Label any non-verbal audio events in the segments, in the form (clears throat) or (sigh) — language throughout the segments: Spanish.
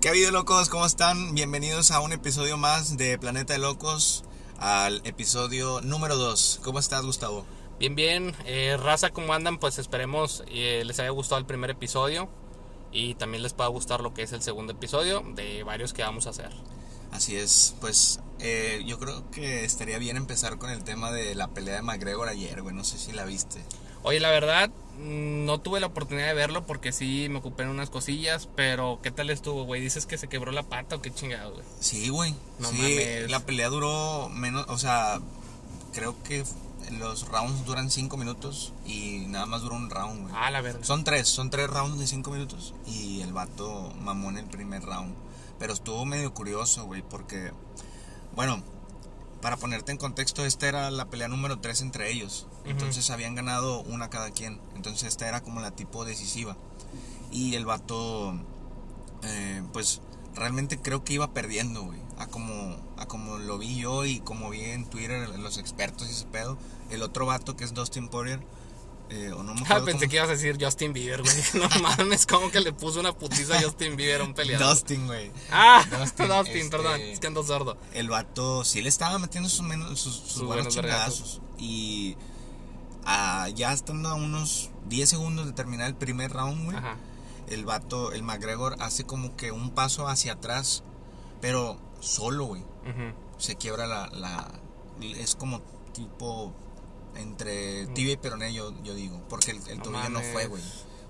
¿Qué ha habido locos? ¿Cómo están? Bienvenidos a un episodio más de Planeta de Locos, al episodio número 2. ¿Cómo estás, Gustavo? Bien, bien. Eh, raza, ¿cómo andan? Pues esperemos eh, les haya gustado el primer episodio y también les pueda gustar lo que es el segundo episodio de varios que vamos a hacer. Así es, pues eh, yo creo que estaría bien empezar con el tema de la pelea de McGregor ayer, güey. No sé si la viste. Oye, la verdad, no tuve la oportunidad de verlo porque sí me ocupé en unas cosillas, pero ¿qué tal estuvo, güey? ¿Dices que se quebró la pata o qué chingado, güey? Sí, güey. No sí, mames. la pelea duró menos, o sea, creo que los rounds duran 5 minutos y nada más duró un round, güey. Ah, la verdad. Son tres, son tres rounds de 5 minutos y el vato mamó en el primer round. Pero estuvo medio curioso, güey, porque, bueno, para ponerte en contexto, esta era la pelea número 3 entre ellos. Ujú. Entonces habían ganado una cada quien. Entonces esta era como la tipo decisiva. Y el vato, eh, pues realmente creo que iba perdiendo, güey. A como, a como lo vi yo y como vi en Twitter los expertos y ese pedo. El otro vato que es Dustin Poirier, eh, o no me Ah, pensé cómo- que ibas a decir Justin Bieber, güey. (laughs) No mames, como que le puso una putiza a Justin Bieber un peleador. Dustin, güey. Ah, (laughs) Dustin, Dustin, este- perdón, es que ando sordo. el vato sí le estaba metiendo sus, menos- sus, sus Sus buenos buenos. Y ya estando a unos 10 segundos de terminar el primer round, güey, Ajá. el vato, el McGregor hace como que un paso hacia atrás, pero solo, güey. Se quiebra la, la. Es como tipo entre tibia y peroné, yo, yo digo. Porque el, el No tobillo no fue, güey.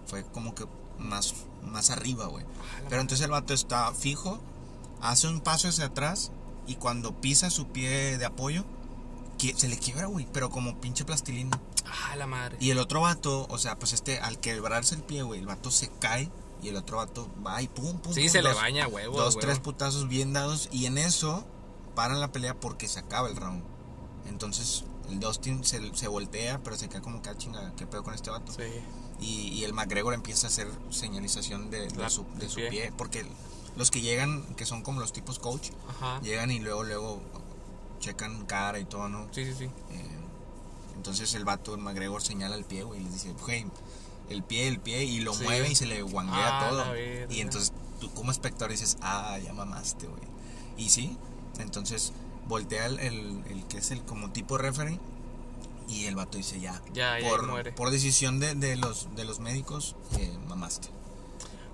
Fue como que más, más arriba, güey. Pero entonces el vato está fijo, hace un paso hacia atrás y cuando pisa su pie de apoyo, se le quiebra, güey, pero como pinche plastilina. Ah, la madre. Y el otro vato, o sea, pues este, al quebrarse el pie, güey, el vato se cae y el otro vato va y pum, pum. Sí, pum, se le dos- baña, huevo. Dos, huevo. tres putazos bien dados y en eso paran la pelea porque se acaba el round. Entonces el Dustin se, se voltea, pero se queda como que, ah, chinga, ¿qué pedo con este vato? Sí. Y, y el McGregor empieza a hacer señalización de, de La- su, de su pie. pie. Porque los que llegan, que son como los tipos coach, Ajá. llegan y luego, luego checan cara y todo, ¿no? Sí, sí, sí. Eh, entonces el vato, McGregor, señala el pie, güey, y les dice, güey, el pie, el pie, y lo Sí. mueve y se le guanguea Ah, todo. Y entonces tú como espectador dices, ah, ya mamaste, güey. Y sí, entonces voltea el, el, el que es el como tipo referee y el vato dice, ya, Ya, ya, por, muere. por decisión de, de los, de los médicos, eh, mamaste.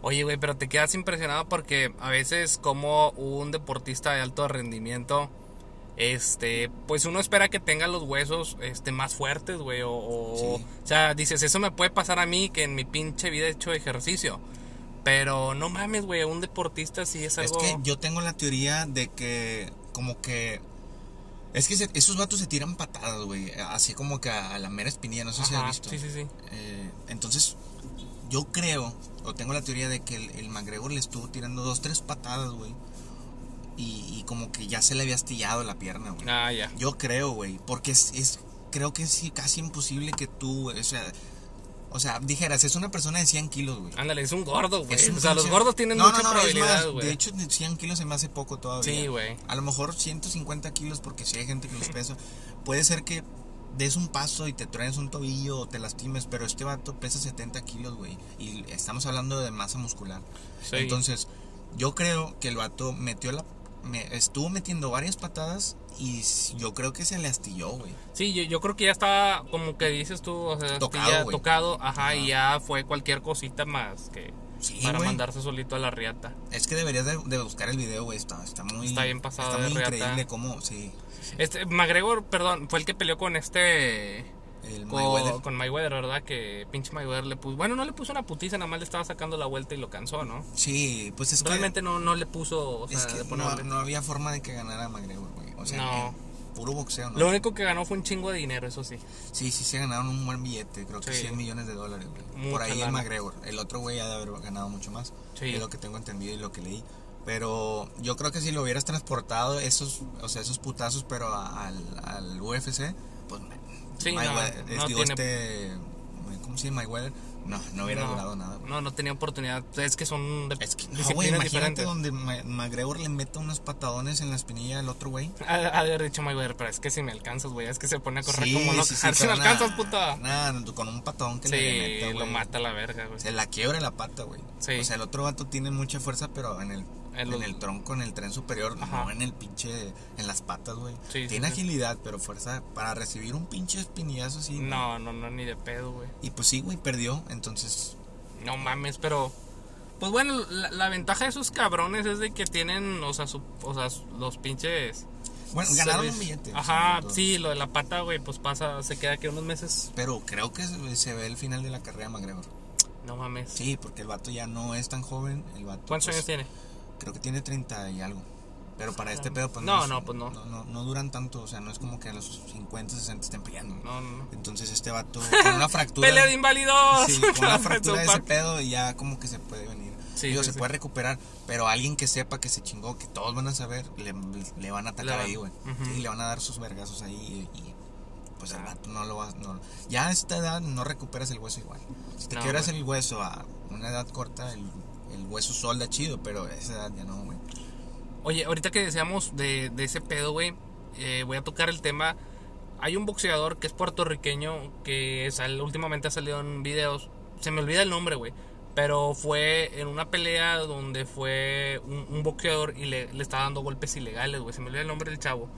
Oye, güey, pero te quedas impresionado porque a veces como un deportista de alto rendimiento, este, pues uno espera que tenga los huesos, este, más fuertes, güey, o, o, Sí. o sea, dices, eso me puede pasar a mí que en mi pinche vida he hecho ejercicio, pero no mames, güey, un deportista sí es Es algo... que yo tengo la teoría de que, como que. Es que se- esos vatos se tiran patadas, güey. Así como que a, a la mera espinilla, no sé si Ajá, has visto. Sí, sí, sí. Eh, entonces, yo creo, o tengo la teoría de que el, el McGregor le estuvo tirando dos, tres patadas, güey. Y, y como que ya se le había astillado la pierna, güey. Ah, ya. Yo creo, güey. Porque es, es- creo que es casi imposible que tú, o sea. O sea, dijeras, es una persona de 100 kilos, güey. Ándale, es un gordo, güey. O sea, los gordos tienen No, mucha no, no, es probabilidad, güey. De hecho, 100 kilos se me hace poco todavía. Sí, güey. A lo mejor 150 kilos, porque si hay gente que los (laughs) pesa. Puede ser que des un paso y te traes un tobillo o te lastimes, pero este vato pesa 70 kilos, güey. Y estamos hablando de masa muscular. Sí. Entonces, yo creo que el vato metió la. Me- estuvo metiendo varias patadas y yo creo que se le astilló, güey. Sí, yo, yo creo que ya estaba, como que dices tú, o sea, Tocado, ya tocado, ajá, y ya fue cualquier cosita más que Sí, para mandarse solito a la riata. Es que deberías de, de buscar el video, güey. Está, está muy. Está bien pasado Está de muy reata. increíble cómo. Sí. Este, McGregor, perdón, fue el que peleó con este, El con Mayweather. con Mayweather, ¿verdad? Que pinche Mayweather le puso, bueno, no le puso una putiza, nada más le estaba sacando la vuelta y lo cansó, ¿no? Sí, pues es que. Realmente no, no le puso, o sea, es que de no, no había forma de que ganara McGregor, güey. O sea, No. puro boxeo, ¿no? Lo único que ganó fue un chingo de dinero, eso sí. Sí, sí, se ganaron un buen billete. Creo que Sí. 100 millones de dólares, güey. Por ahí el lana. McGregor. El otro güey ha de haber ganado mucho más. Sí. Es lo que tengo entendido y lo que leí. Pero yo creo que si lo hubieras transportado esos, o sea, esos putazos, pero al, al UFC, pues Sí, no, Mayweather- no digo, tiene- este, ¿cómo se llama Mayweather? No, no hubiera no, durado nada. No, no tenía oportunidad. Es que son de Es que, no, imagínate diferentes. donde McGregor le meta unos patadones en la espinilla al otro güey. Ha haber dicho Mayweather, pero es que si me alcanzas, güey. Es que se pone a correr Sí, como loco. sí, sí, ver (laughs) si me alcanzas, nah, puta. nah, con un patadón que le Sí, meta, lo güey. mata a la verga, güey. Se la quiebra la pata, güey. O sea, el otro vato tiene mucha fuerza, pero en el En en, los- el tronco, en el tren superior, Ajá. no en el pinche, en las patas, güey. Sí, sí, Tiene sí. agilidad, pero fuerza para recibir un pinche espinillazo así. güey. No, no, no, ni de pedo, güey. Y pues sí, güey, perdió, entonces, No mames, pero. Pues bueno, la, la ventaja de esos cabrones es de que tienen, o sea, su- o sea los pinches. bueno, ganaron un billete. o sea, Ajá, los dos. sí, lo de la pata, güey, pues pasa, se queda aquí unos meses. Pero creo que se, se ve el final de la carrera de McGregor. No mames. Sí, porque el vato ya no es tan joven, el vato. ¿Cuántos pues, años tiene? Creo que tiene 30 y algo. Pero para este pedo, pues no, es- no, pues no. No, no, no duran tanto, o sea, no es como que a los 50, 60 estén peleando. No, no, no. Entonces este vato (laughs) con una fractura. ¡Pelea de inválidos! Sí, con una (laughs) fractura de ese pedo y ya como que se puede venir. Sí, Digo, sí, se sí. puede recuperar, pero alguien que sepa que se chingó, que todos van a saber, le, le van a atacar van- ahí, güey. Ujú. Y le van a dar sus vergazos ahí y, y, pues el Ah. vato no lo va no, Ya a esta edad no recuperas el hueso igual. Si te No, quebras el hueso a una edad corta, el, el hueso solda chido, pero a esa edad ya no, güey. Oye, ahorita que decíamos de, de ese pedo, güey, eh, voy a tocar el tema. Hay un boxeador que es puertorriqueño que sal- últimamente ha salido en videos. Se me olvida el nombre, güey. Pero fue en una pelea donde fue un, un boxeador y le, le estaba dando golpes ilegales, güey. Se me olvida el nombre del chavo.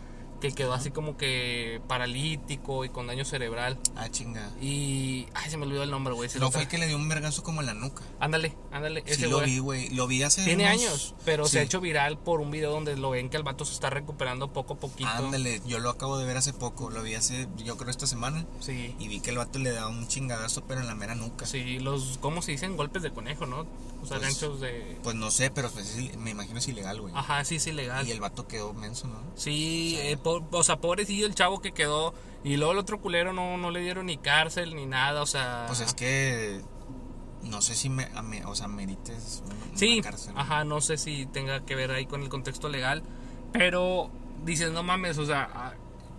Que quedó así como que paralítico y con daño cerebral. Ah, chinga. Y. Ay, se me olvidó el nombre, güey. No lo fue el que le dio un vergazo como en la nuca. Ándale, ándale. Sí ese lo güey. vi, güey. Lo vi hace Tiene unos- años, pero se ha hecho viral por un video donde lo ven que el vato se está recuperando poco a poquito. Ándale, yo lo acabo de ver hace poco, lo vi hace, yo creo esta semana, Sí. y vi que el vato le da un chingadazo, pero en la mera nuca. Sí, los, ¿cómo se dicen? Golpes de conejo, ¿no? O sea, Pues- ganchos de... Pues no sé, pero pues, es- me imagino es ilegal, güey. Ajá, sí, es ilegal. Y el vato quedó menso, ¿no? Sí, O sea- eh, po- o sea, pobrecillo el chavo que quedó. Y luego el otro culero no, no le dieron ni cárcel ni nada, o sea... Pues es que no sé si me, me- o sea, merites una, Sí, cárcel. ajá, no sé si tenga que ver ahí con el contexto legal. Pero dices, no mames, o sea, ah,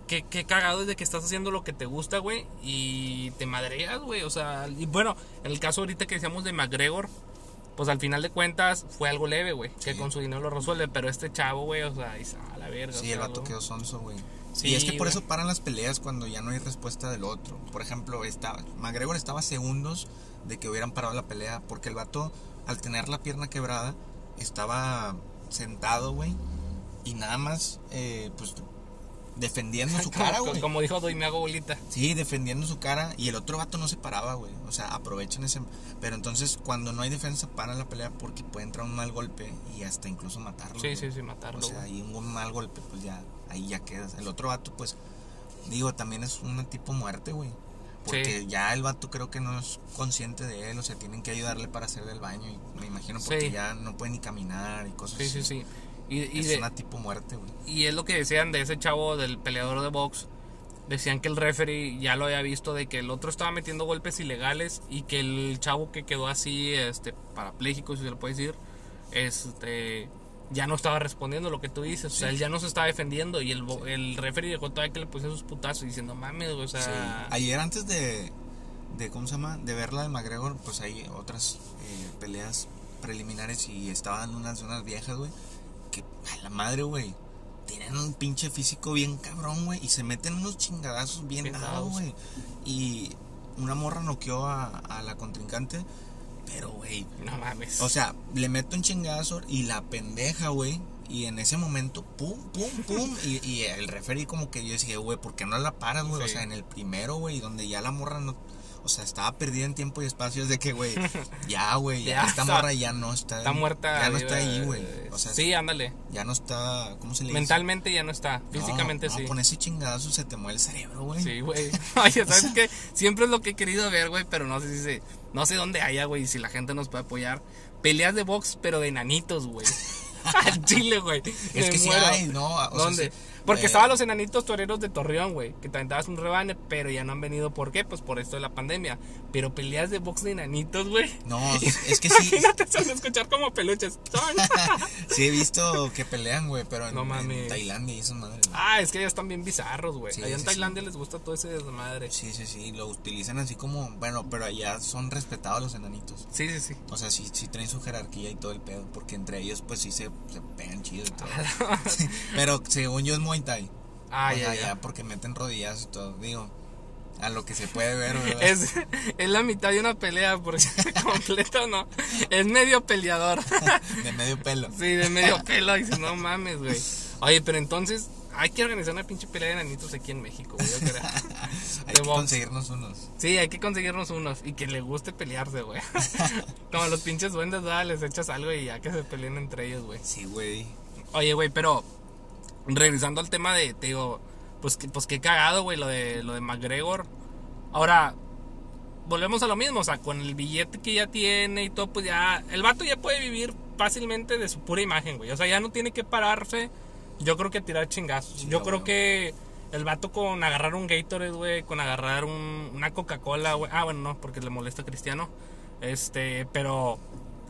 qué, qué cagado es de que estás haciendo lo que te gusta, güey, y te madreas, güey. O sea, y bueno, en el caso ahorita que decíamos de McGregor, pues al final de cuentas fue algo leve, güey, que con su dinero lo resuelve. Pero este chavo, güey, o sea, dice, la verga. o Sí, sea, el vato quedó sonso, güey. Sí, y es que por eso paran las peleas cuando ya no hay respuesta del otro. Por ejemplo, estaba, McGregor estaba segundos de que hubieran parado la pelea porque el vato, al tener la pierna quebrada, estaba sentado, güey, y nada más, eh, pues, defendiendo su cara, güey. Como dijo Doy, me hago bolita. Sí, defendiendo su cara y el otro vato no se paraba, güey. O sea, aprovechan ese... Pero entonces cuando no hay defensa paran la pelea porque puede entrar un mal golpe y hasta incluso matarlo. Sí, sí, sí, matarlo. O sea, y un mal golpe pues ya, ahí ya quedas. El otro vato pues, digo, también es un tipo muerte, güey. Porque Sí. ya el vato creo que no es consciente de él, o sea, tienen que ayudarle para hacer del baño. Y me imagino porque Sí. ya no puede ni caminar y cosas sí, sí, así. sí. Y, y es de- una tipo muerte, güey. Y es lo que decían de ese chavo del peleador de box. Decían que el referee ya lo había visto de que el otro estaba metiendo golpes ilegales y que el chavo que quedó así, este, parapléjico, si se lo puede decir, este, ya no estaba respondiendo lo que tú dices. O sea, Sí. él ya no se estaba defendiendo y el, bo- el referee dejó todavía que le pusiera sus putazos diciendo, mames, güey", o sea, Sí. Ayer antes de, de, ¿cómo se llama? De ver la de McGregor, pues hay otras eh, peleas preliminares y estaban unas, unas viejas, güey, que a la madre, güey, tienen un pinche físico bien cabrón, güey, y se meten unos chingadazos bien dados, güey. Y una morra noqueó a, a la contrincante, pero, güey, no mames. o sea, le meto un chingazo y la pendeja, güey. Y en ese momento, pum, pum, pum. y, y el referee como que yo decía, güey, ¿por qué no la paras, güey? O sea, en el primero, güey, donde ya la morra no... O sea, estaba perdida en tiempo y espacio. Es de que, güey, (laughs) ya, güey, ya, Ya esta está- morra ya no está... está muerta. Ya no está ahí, eh, güey. O sea, sí, ándale. ya no está... ¿Cómo se le dice? Mentalmente ya no está, físicamente no, sí. con ese chingadazo se te mueve el cerebro, güey. Sí, güey. (laughs) (laughs) Oye, ¿sabes qué? Siempre es lo que he querido ver, güey, pero no sé si se... No sé dónde haya, güey, si la gente nos puede apoyar. Peleas de box, pero de enanitos, güey. Al chile, güey. Es Me que sí muero. hay, ¿no? O sea, ¿Dónde? sí, Porque eh, estaban los enanitos toreros de Torreón, güey, que te aventabas un rebane, pero ya no han venido. ¿Por qué? Pues por esto de la pandemia. Pero peleas de box de enanitos, güey. No, (laughs) es que sí, Imagínate, se escuchar como peluches. (laughs) Sí he visto que pelean, güey, pero en, No en. Tailandia y esas madres. ah, es que ya están bien bizarros, güey. Sí, Allá en sí, Tailandia les gusta todo ese desmadre. Sí, sí, sí, lo utilizan así como, bueno, pero allá son respetados los enanitos. Sí, sí, sí. O sea, sí, sí traen su jerarquía y todo el pedo, porque entre ellos pues sí se, se pegan chido y todo. (laughs) Pero según yo es Muay Thai. Ah, o ya, sea, ya. porque meten rodillas y todo. Digo, a lo que se puede ver, (laughs) ¿verdad? Es, es la mitad de una pelea, porque (laughs) (laughs) completo no. Es medio peleador. De medio pelo. Sí, de medio pelo. Dice, no mames, güey. Oye, pero entonces hay que organizar una pinche pelea de enanitos aquí en México, güey. Yo creo. Hay que box. conseguirnos unos. Sí, hay que conseguirnos unos y que le guste pelearse, güey. Como los pinches duendes, ¿verdad? les echas algo y ya que se peleen entre ellos, güey. Sí, güey. Oye, güey, pero regresando al tema de, te digo, pues, que- pues qué cagado, güey, lo de, lo de McGregor. Ahora, volvemos a lo mismo, o sea, con el billete que ya tiene y todo, pues ya, el vato ya puede vivir fácilmente de su pura imagen, güey. O sea, ya no tiene que pararse, yo creo que a tirar chingazos. Sí, yo creo que el vato con agarrar un Gatorade, güey, con agarrar un- una Coca-Cola, güey. Ah, bueno, no, porque le molesta a Cristiano. Este, pero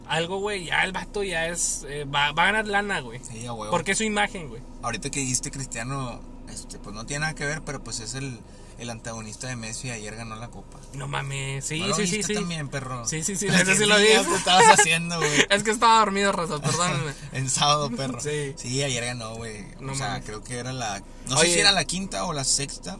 algo, güey, ya el vato ya es, eh, va, va a ganar lana, güey. Sí, a huevo. Porque es su imagen, güey. Ahorita que dijiste Cristiano, este, pues no tiene nada que ver, pero pues es el, el antagonista de Messi. Ayer ganó la copa. No mames, sí, ¿No lo sí, sí, viste sí. también, perro? Sí, sí, sí, ¿Qué (laughs) ese sí lo vi. te estabas haciendo, (laughs) güey? Es que estaba dormido, Raza, perdónenme. (laughs) En sábado, perro. Sí. ayer ganó, güey. No o sea, mames. creo que era la. No Oye. sé si era la quinta o la sexta,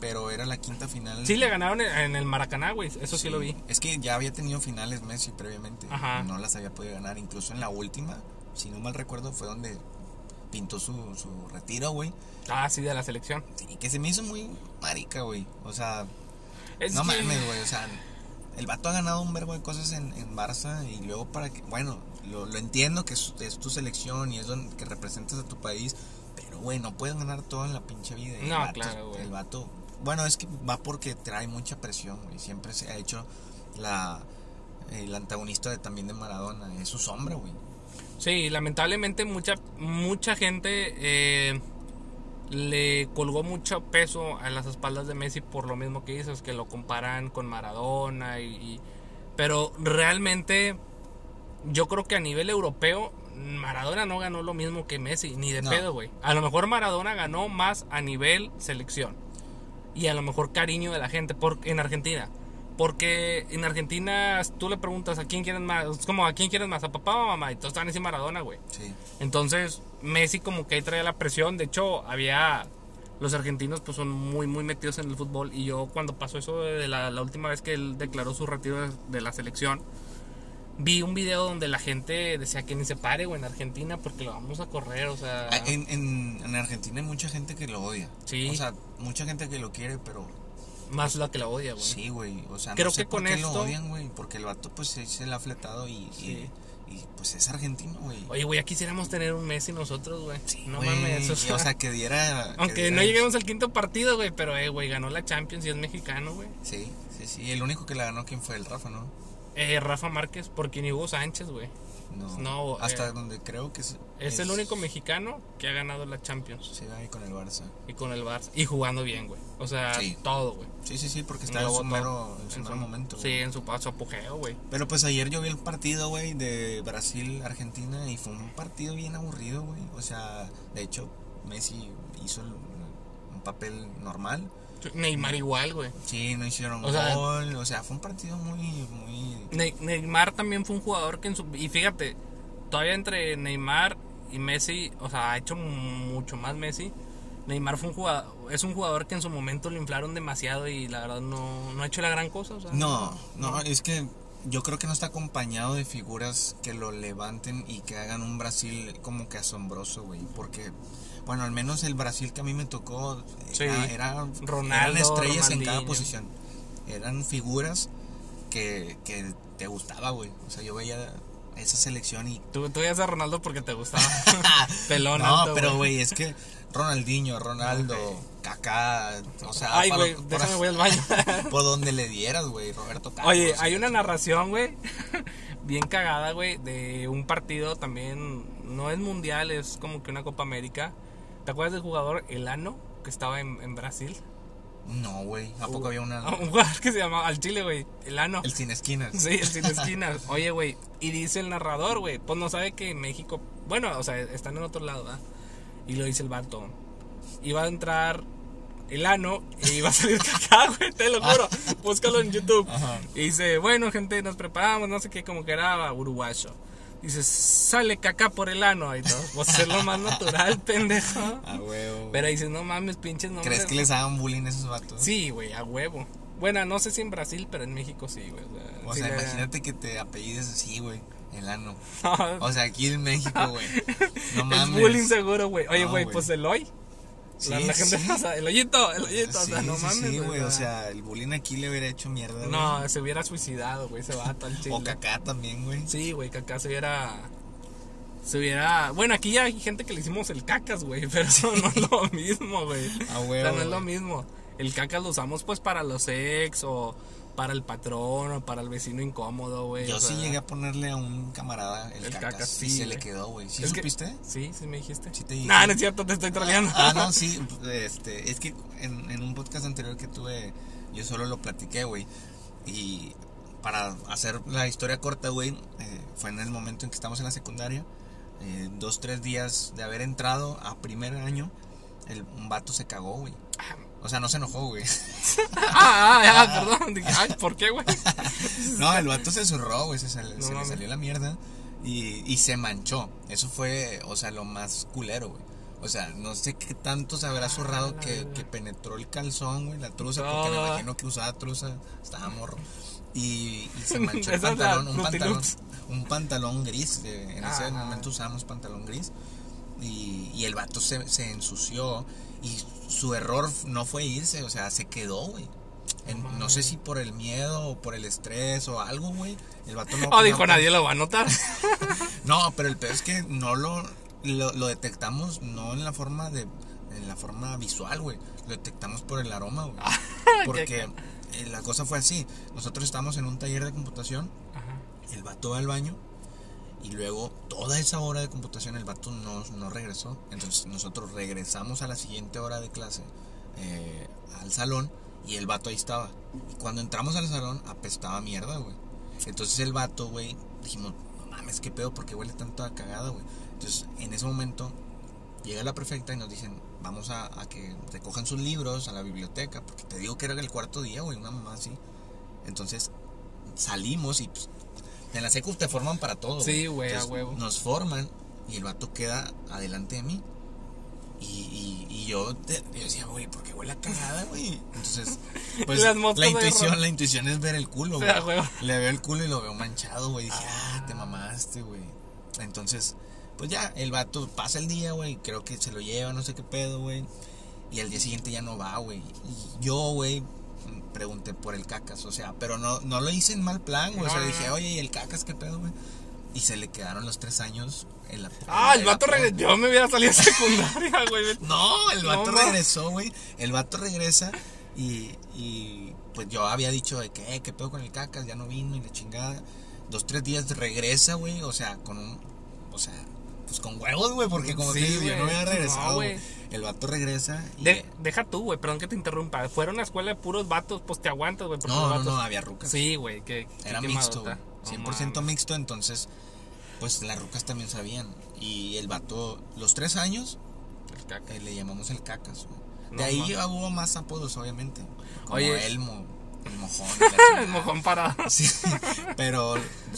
pero era la quinta final. Sí, le ganaron en el Maracaná, güey. Eso sí, lo vi. Es que ya había tenido finales Messi previamente. Ajá. No las había podido ganar. Incluso en la última, si no mal recuerdo, fue donde pintó su, su retiro, güey. Ah, sí, de la selección. Sí, que se me hizo muy marica, güey. O sea, Es no que- mames, güey. O sea, el vato ha ganado un verbo de cosas en, en Barça y luego para que, bueno, lo, lo entiendo que es, es tu selección y es donde que representas a tu país, pero güey, no pueden ganar todo en la pinche vida. Y el No, vato- claro, güey. El vato, bueno, es que va porque trae mucha presión, güey. Siempre se ha hecho la el antagonista de, también de Maradona, es su sombra, güey. Sí, lamentablemente mucha mucha gente eh, le colgó mucho peso a las espaldas de Messi por lo mismo que dices, que lo comparan con Maradona y, y- pero realmente yo creo que a nivel europeo Maradona no ganó lo mismo que Messi, ni de No. pedo, güey. A lo mejor Maradona ganó más a nivel selección y a lo mejor cariño de la gente por, en Argentina. Porque en Argentina tú le preguntas a quién quieres más, es como a quién quieres más, a papá o a mamá, y todos están diciendo Maradona, güey. Sí. Entonces, Messi como que ahí traía la presión. De hecho, había. Los argentinos pues son muy, muy metidos en el fútbol. Y yo cuando pasó eso de la, la última vez que él declaró su retiro de, de la selección, vi un video donde la gente decía que ni se pare, güey, en Argentina porque lo vamos a correr, o sea... Ah, En, en, en Argentina hay mucha gente que lo odia. Sí. O sea, mucha gente que lo quiere, pero Más la que la odia, güey. Sí, güey. O sea, Creo no sé que por con qué esto- lo odian, güey. Porque el vato, pues, se, se le ha fletado y, Sí. y, y, pues, es argentino, güey. Oye, güey, ya quisiéramos tener un Messi nosotros, güey. no Güey, mames. O sea, o sea, que diera... que aunque diera- no lleguemos al quinto partido, güey, pero, eh, güey, ganó la Champions y es mexicano, güey. Sí, sí, sí. El único que la ganó, ¿quién fue? El Rafa, ¿no? Eh, Rafa Márquez, porque ni Hugo Sánchez, güey. No. No, Hasta eh, donde creo que es... Es el único mexicano que ha ganado la Champions. Sí, ahí con el Barça. Y con el Barça. Y jugando bien, güey. O sea, Sí. todo, güey. Sí, sí, sí, porque está en su mero, en su mero momento. Sí, en su paso apogeo, güey. Pero pues ayer yo vi el partido, güey, de Brasil-Argentina y fue un partido bien aburrido, güey. O sea, de hecho, Messi hizo el- un papel normal. Neymar igual, güey. Sí, no hicieron O sea- gol. O sea, fue un partido muy, muy... Ne- Neymar también fue un jugador que en su... Y fíjate, todavía entre Neymar y Messi, o sea, ha hecho mucho más Messi. Neymar fue un jugador, es un jugador que en su momento lo inflaron demasiado y la verdad no, no ha hecho la gran cosa. O sea, No, no, es que yo creo que no está acompañado de figuras que lo levanten y que hagan un Brasil como que asombroso, güey. Porque, bueno, al menos el Brasil que a mí me tocó Sí. era, era- Ronaldo, eran estrellas en cada posición. Eran figuras que, que te gustaba, güey. O sea, yo veía esa selección y... Tú, tú veías a Ronaldo porque te gustaba. (laughs) Pelón, no, alto, pero, güey, es que Ronaldinho, Ronaldo, Kaká, o sea... Ay, güey, por- déjame voy al baño. (laughs) Por donde le dieras, güey, Roberto Carlos. Oye, hay una narración, güey, (laughs) bien cagada, güey, de un partido también, no es mundial, es como que una Copa América. ¿Te acuerdas del jugador Elano, que estaba en, en Brasil? No, güey, ¿a poco había una... (laughs) Un jugador que se llamaba, al Chile, güey, Elano. El sin esquinas. Sí, el sin (laughs) esquinas. Oye, güey, y dice el narrador, güey, pues no sabe que en México, bueno, o sea, están en otro lado, ¿verdad? Y lo dice el vato. Iba a entrar el ano y iba a salir caca, (laughs) güey, te lo juro. Búscalo en YouTube. Ajá. Y dice, bueno, gente, nos preparamos, no sé qué, como que era uruguayo. Dices, sale caca por el ano y todo. Pues es lo más natural, (laughs) pendejo. A huevo. Pero dices, no mames, pinches nombres. ¿Crees que les hagan bullying a esos vatos? Sí, güey, a huevo. Bueno, no sé si en Brasil, pero en México sí, güey. O sí sea, le- imagínate que te apellides así, güey. El ano. (laughs) No, O sea, aquí en México, güey. (laughs) No es mames. bullying seguro, güey. Oye, No, güey, güey. pues el hoy. Sí, la, la gente, sí. (laughs) o sea, el hoyito, el hoyito, o sea, Sí, no sí, mames, sí, güey. güey. O sea, el bullying aquí le hubiera hecho mierda, güey. no, se hubiera suicidado, güey, ese vato al chile. O cacá también, güey. Sí, güey, que acá se hubiera. Se hubiera. Bueno, aquí ya hay gente que le hicimos el cacas, güey, (laughs) pero eso no es lo mismo, güey. (laughs) A o huevo. sea, no es lo güey. mismo. El cacas lo usamos, pues, para los ex o para el patrón o para el vecino incómodo, güey. Yo o sí llegué a ponerle a un camarada el, El cacas, cacas, y sí, se le quedó, güey. ¿Sí Es que- supiste? Sí, sí me dijiste. Sí te dije. Nah, no es cierto, te estoy troleando. Ah, no, sí. (laughs) Este, es que en, en un podcast anterior que tuve, yo solo lo platiqué, güey. Y para hacer la historia corta, güey, eh, fue en el momento en que estamos en la secundaria. eh, dos, tres días de haber entrado a primer año, el, un vato se cagó, güey. O sea, no se enojó, güey. (laughs) ah, ah, ah, perdón. Dije, ay, ¿por qué, güey? (laughs) No, el vato se zurró, güey. Se, sal- No se le salió la mierda. Y, y se manchó. Eso fue, o sea, lo más culero, güey. O sea, no sé qué tanto se habrá zurrado Ah, la que, que penetró el calzón, güey, la truza, porque me No. imagino que usaba truza, estaba morro. Y, y se (laughs) manchó el pantalón, un pantalón, un pantalón gris. eh, en ese momento usábamos pantalón gris. Y, y el vato se, se ensució. Y su error no fue irse, o sea, se quedó, güey. En- No no sé si por el miedo o por el estrés o algo, güey. El vato no. (laughs) Oh, dijo, nadie lo va a notar. (laughs) No, pero el peor es que no lo, lo, lo detectamos no en la forma de. En la forma visual, güey. Lo detectamos por el aroma, güey. (laughs) Porque eh, la cosa fue así. Nosotros estábamos en un taller de computación. Ajá. El vato va al baño. Y luego, toda esa hora de computación, el vato no, no regresó. Entonces, nosotros regresamos a la siguiente hora de clase eh, al salón. Y el vato ahí estaba. Y cuando entramos al salón, apestaba mierda, güey. Entonces, el vato, güey, dijimos, no mames, qué pedo, porque huele tanto a cagada, güey. Entonces, en ese momento, llega la prefecta y nos dicen, vamos a, que recojan sus libros a la biblioteca. Porque te digo que era el cuarto día, güey, una mamá así. Entonces, salimos y pues, en la secu te forman para todo. Sí, güey, a huevo. Nos forman y el vato queda adelante de mí. Y, y, y yo, te- yo decía, güey, ¿por qué huele a cagada, güey? Entonces, (laughs) pues la intuición, la intuición es ver el culo, güey. Ah. Le veo el culo y lo veo manchado, güey. Dije, ah, te mamaste, güey. Entonces, pues ya, el vato pasa el día, güey. Creo que se lo lleva, no sé qué pedo, güey. Y al día siguiente ya no va, güey. Y yo, güey, pregunté por el cacas, o sea, pero no, no lo hice en mal plan, güey. o sea, No, dije, oye, ¿y el cacas qué pedo, güey? Y se le quedaron los tres años en la. Ah, en el vato regresó. Yo me hubiera salido secundaria, (laughs) güey. No, el vato regresó, güey. El vato regresa y, y pues yo había dicho de que, eh, ¿qué pedo con el cacas? Ya no vino y la chingada. Dos, tres días regresa, güey. O sea, con un. O sea, pues con huevos, güey. Porque como Sí, te digo, yo no había regresado, güey. El vato regresa y. De- deja tú, güey, perdón que te interrumpa. Fuera una escuela de puros vatos, pues te aguantas, güey. no, no, no, había rucas. Sí, güey, que. Era mixto, güey. No 100% mames. mixto, entonces. Pues las rucas también sabían. Y el vato, los tres años, El caca. eh, le llamamos el cacas, güey. De No, ahí hubo más apodos, obviamente. Como Oye. Elmo, el mojón. (laughs) El mojón parado. Sí, pero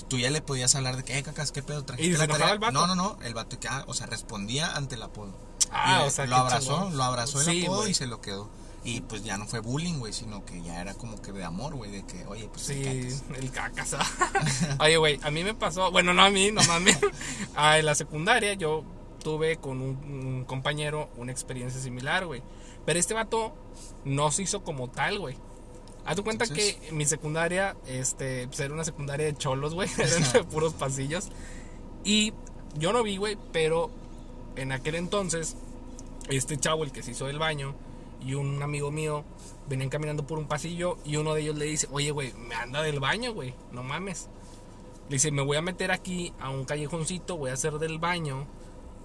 tú ya le podías hablar de que, eh, cacas, qué pedo, trajiste ¿Y la tarea?" el vato? No, no, no, el vato que, ah, o sea, respondía ante el apodo. Ah, Y o sea, lo abrazó, chingón. lo abrazó el Sí, apodo y se lo quedó. Y pues ya no fue bullying, güey, sino que ya era como que de amor, güey, de que, oye, pues Sí, el cacas. el cacas. (laughs) Oye, güey, a mí me pasó, bueno, no a mí, no mames. (laughs) Ah, en la secundaria yo tuve con un, un compañero una experiencia similar, güey. Pero este vato no se hizo como tal, güey. Haz tu cuenta Entonces- que mi secundaria, este, pues era una secundaria de cholos, güey. (laughs) Eran de puros pasillos. Y yo no vi, güey, pero en aquel entonces, este chavo, el que se hizo del baño, y un amigo mío venían caminando por un pasillo y uno de ellos le dice, oye, güey, me anda del baño, güey, no mames. Le dice, me voy a meter aquí a un callejoncito, voy a hacer del baño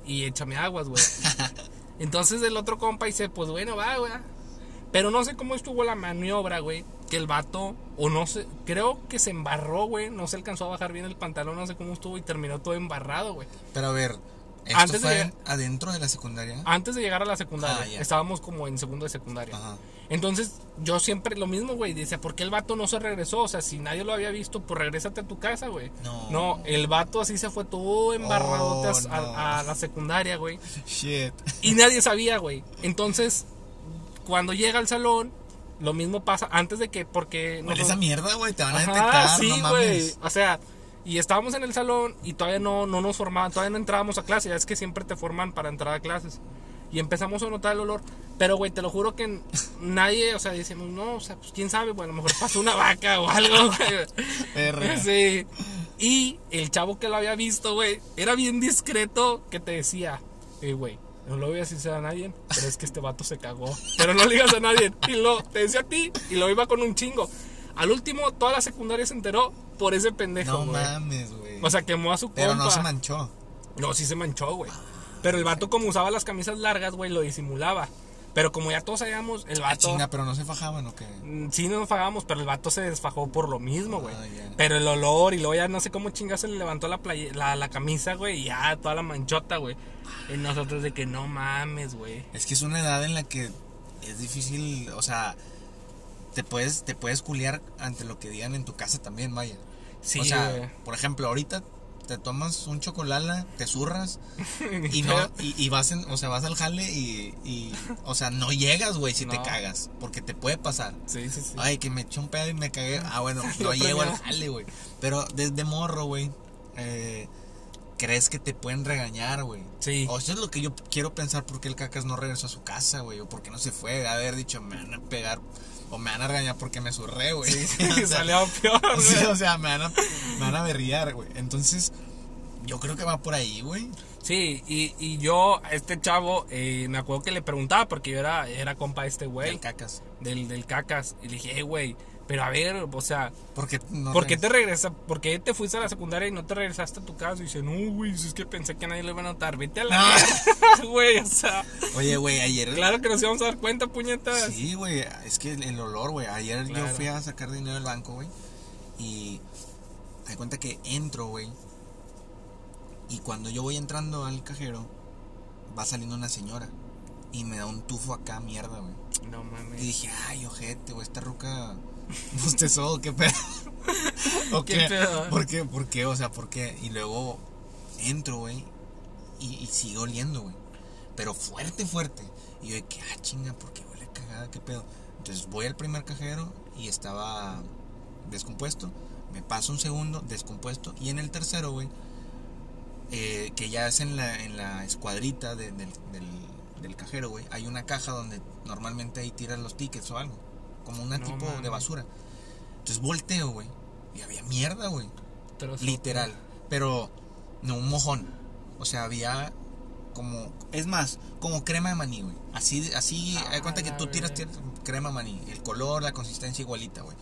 y échame aguas, güey. (laughs) Entonces el otro compa dice, pues bueno, va, güey. Pero no sé cómo estuvo la maniobra, güey. Que el vato, o no sé, creo que se embarró, güey. No se alcanzó a bajar bien el pantalón, no sé cómo estuvo y terminó todo embarrado, güey. Pero a ver, ¿Esto Antes de fue adentro de la secundaria? Antes de llegar a la secundaria, Ah, estábamos como en segundo de secundaria. Ajá. Entonces, yo siempre lo mismo, güey. Dice, ¿por qué el vato no se regresó? O sea, si nadie lo había visto, pues regrésate a tu casa, güey. No. No, el vato así se fue todo embarradote Oh, a- no. a, la secundaria, güey. Shit. Y nadie sabía, güey. Entonces, cuando llega al salón, lo mismo pasa antes de que, porque. Nosotros- esa mierda, güey. Te van a Ajá, detectar, sí, no mames. O sea, y estábamos en el salón y todavía no, no nos formaban, todavía no entrábamos a clase. Ya es que siempre te forman para entrar a clases. Y empezamos a notar el olor. Pero, güey, te lo juro que nadie, o sea, decimos, no, o sea, pues quién sabe, güey, a lo mejor pasó una vaca o algo, (laughs) güey. Sí. Y el chavo que lo había visto, güey, era bien discreto que te decía, eh, güey, no lo voy a decir a nadie, pero es que este vato se cagó. Pero no le digas a nadie. Y lo te decía a ti y lo iba con un chingo. Al último, toda la secundaria se enteró por ese pendejo, No güey. mames, güey. O sea, quemó a su Pero compa. no se manchó. No, sí se manchó, güey. Pero el vato, como usaba las camisas largas, güey, lo disimulaba. Pero como ya todos sabíamos, el Ah, vato. chinga, pero no se fajaban o qué. Mm, Sí nos fagamos, pero el vato se desfajó por lo mismo, güey. Ah, ya. Pero el olor y luego ya no sé cómo chingas se le levantó la, playe- la, la camisa, güey, y ya toda la manchota, güey. Y nosotros de que no mames, güey. Es que es una edad en la que es difícil, o sea, te puedes, te puedes culiar ante lo que digan en tu casa también, vaya. Sí, o sea, güey. por ejemplo, ahorita te tomas un chocolala, te zurras (laughs) y no y, y vas en, o sea, vas al jale y, y o sea, no llegas, güey, si te cagas, porque te puede pasar. Sí, sí, sí. Ay, que me eché un pedo y me cagué. Ah, bueno, (laughs) no llego al jale, güey. Pero desde morro, güey, eh, crees que te pueden regañar, güey. Sí. O eso es lo que yo quiero pensar porque el cacas no regresó a su casa, güey. O porque no se fue. De haber dicho, me van a pegar. O me van a regañar porque me surré, güey. (laughs) O sea, Salió peor, (laughs) sí, güey. o sea, me van a, me van a berrear, güey. Entonces, yo creo que va por ahí, güey. Sí, y, y yo, a este chavo, eh, me acuerdo que le preguntaba, porque yo era, era compa de este güey, El cacas. del, del cacas. Y le dije, hey, güey, pero a ver, o sea, Porque no ¿Por qué te regresas? ¿Por qué te fuiste a la secundaria y no te regresaste a tu casa? Y dice, no, güey, es que pensé que nadie lo iba a notar. Vete a la No. (laughs) güey, o sea, Oye, güey, ayer. claro que nos íbamos a dar cuenta, puñetas. Sí, güey, es que el, el olor, güey. Ayer yo Claro. fui a sacar dinero del banco, güey. Y di cuenta que entro, güey. Y cuando yo voy entrando al cajero, va saliendo una señora. Y me da un tufo acá, mierda, güey. No Y mames. dije, ay, ojete, güey, esta ruca (laughs) bostezó, qué pedo. (laughs) ¿O ¿Qué qué? pedo? ¿Por qué? ¿Por qué? O sea, ¿por qué? Y luego entro, güey, y, y sigue oliendo, güey. Pero fuerte, fuerte. Y yo de que, ah, chinga, ¿por qué huele cagada? ¿Qué pedo? Entonces voy al primer cajero y estaba descompuesto. Me paso un segundo, descompuesto. Y en el tercero, güey, eh, que ya es en la, en la escuadrita de- del, del, del cajero, güey, hay una caja donde normalmente ahí tiran los tickets o algo. Como una No tipo de basura. Entonces volteo, güey. Y había mierda, güey. Literal. Pero no un mojón. O sea, había como. Es más, como crema de maní, güey. Así, así, Ah, hay cuenta que tú tiras, crema de maní. El color, la consistencia igualita, güey.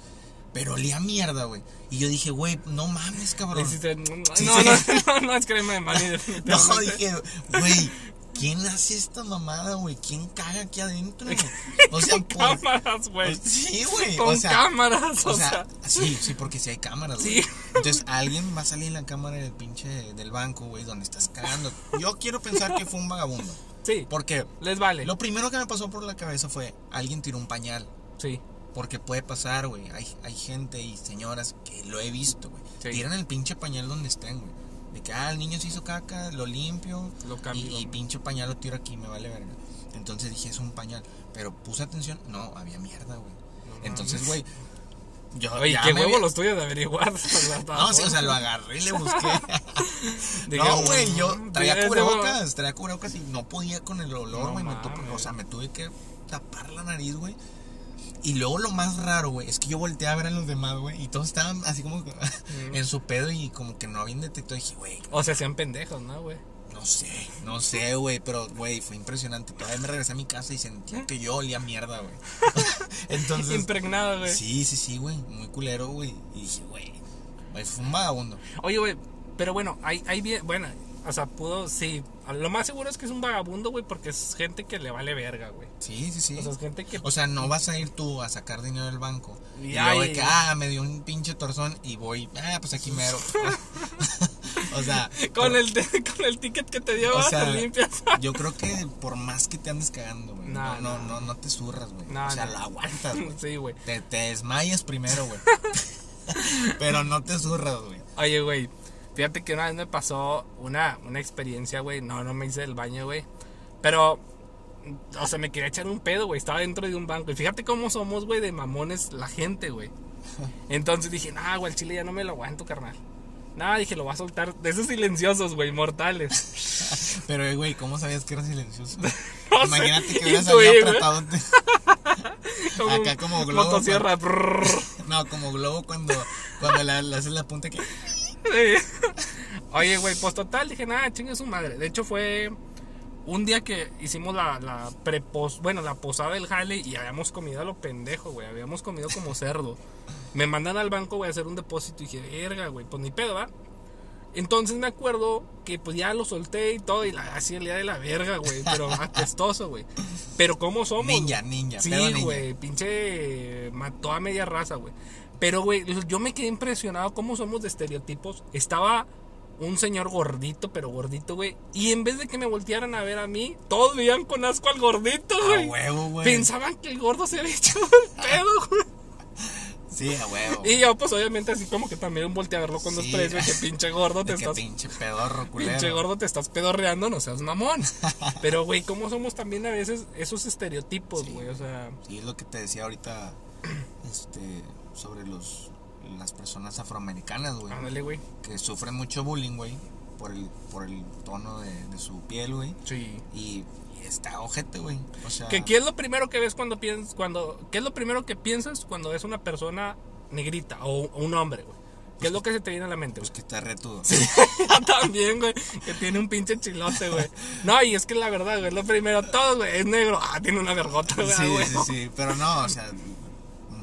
Pero olía mierda, güey. Y yo dije, güey, no mames, cabrón. no, no, (laughs) no, no, es crema de maní. (laughs) No, dije, güey, ¿quién hace esta mamada, güey? ¿Quién caga aquí adentro? (laughs) O sea, Con por- cámaras, güey. Sí, güey. Con O sea, cámaras, o sea, sí, sí, porque si hay cámaras, güey. Sí. Entonces, alguien va a salir en la cámara del pinche del banco, güey, donde estás cagando. Yo quiero pensar que fue un vagabundo. Sí, Porque les vale. lo primero que me pasó por la cabeza fue, alguien tiró un pañal. Sí, Porque puede pasar, güey. Hay, hay gente y señoras que lo he visto, güey. Sí. Tiran el pinche pañal donde estén, güey. De que, ah, el niño se hizo caca, lo limpio. Lo cambio. Y, y pinche pañal lo tiro aquí, me vale verga. Entonces dije, es un pañal. Pero puse atención, no, había mierda, güey. No Entonces, güey. Yo Oye, qué huevo había- los tuyos de averiguar. (laughs) (laughs) No, sí, o sea, lo agarré y le busqué. (laughs) No, güey, yo mm, traía dije, cubrebocas, traía cubrebocas y no podía con el olor, No güey. mames. o sea, me tuve que tapar la nariz, güey. Y luego lo más raro, güey, es que yo volteé a ver a los demás, güey, y todos estaban así como en su pedo y como que no habían detectado. Dije, güey, O se hacían pendejos, ¿no, güey? no sé, no sé, güey, pero, güey, fue impresionante. Todavía me regresé a mi casa y sentía que yo olía mierda, güey. (laughs) (laughs) Entonces, Impregnado, güey. sí, sí, sí, güey, muy culero, güey. Y dije, güey, güey, fue un vagabundo. Oye, güey, pero bueno, hay, hay bien, bueno, o sea, pudo, sí, lo más seguro es que es un vagabundo, güey, porque es gente que le vale verga, güey. Sí, sí, sí. O sea, es gente que... O sea, no vas a ir tú a sacar dinero del banco. Y Y, luego de que, ah, me dio un pinche torzón y voy, ah, pues aquí mero. (laughs) (laughs) O sea, Con el, (laughs) con el ticket que te dio, O sea, te limpias. yo creo que por más que te andes cagando, güey, No, no, no, no. te zurras, güey. No, o sea, lo aguantas, güey. Sí, güey. Te, te desmayas primero, güey. Pero no te zurras, güey. Oye, güey, fíjate que una vez me pasó una, una experiencia, güey. No, no me hice el baño, güey. Pero, o sea, me quería echar un pedo, güey. Estaba dentro de un banco. Y fíjate cómo somos, güey, de mamones la gente, güey. (laughs) Entonces dije, nah, güey, el chile ya no me lo aguanto, carnal. Nada, dije, lo voy a soltar. De esos silenciosos, güey, mortales. (laughs) Pero, eh, güey, ¿cómo sabías que era silencioso? (laughs) No sé, Imagínate que hubieras apretado. Como Acá como globo, Motosierra. No, como globo cuando, cuando le, le haces la punta que. (laughs) Oye, güey, pues total, dije, nada, chingue su madre. De hecho, fue un día que hicimos la, la prepos, bueno, la posada del jale y habíamos comido a lo pendejo, güey. Habíamos comido como (laughs) cerdo. Me mandan al banco, güey, a hacer un depósito y dije, verga, güey, pues ni pedo, ¿va? Entonces me acuerdo que pues ya lo solté y todo y la, así el día de la verga, güey, pero (laughs) apestoso, güey. Pero ¿cómo somos? Ninja, ninja, Sí, güey, pinche mató a media raza, güey. Pero, güey, yo me quedé impresionado cómo somos de estereotipos. Estaba un señor gordito, pero gordito, güey. Y en vez de que me voltearan a ver a mí, todos veían con asco al gordito, A güey. huevo, güey. Pensaban que el gordo se había echado el (laughs) pedo, güey. Sí, a huevo. Y yo, pues, obviamente, así como que también volteé a verlo con Sí. desprecio. Que (laughs) pinche gordo te que estás pinche pedorro (laughs) culero. Pinche gordo, te estás pedorreando, no seas mamón. Pero, güey, ¿cómo somos también a veces esos estereotipos, Sí. güey? O sea, Sí, es lo que te decía ahorita (clears throat) este, sobre los, las personas afroamericanas, güey. ándale, güey. Que sufren mucho bullying, güey. Por el, por el tono de, de su piel, güey. Sí. Y, y está ojete, güey. O sea, ¿Qué, ¿Qué es lo primero que ves cuando piensas, cuando, qué es lo primero que piensas cuando ves una persona negrita o, o un hombre, güey? ¿Qué es lo que se te viene a la mente, pues güey? que está retudo. (laughs) Yo también, güey, que tiene un pinche chilote, güey. No, y es que la verdad, güey, lo primero, todo, güey, es negro. Ah, tiene una vergota, güey. Sí, güey. sí, sí, pero no, o sea,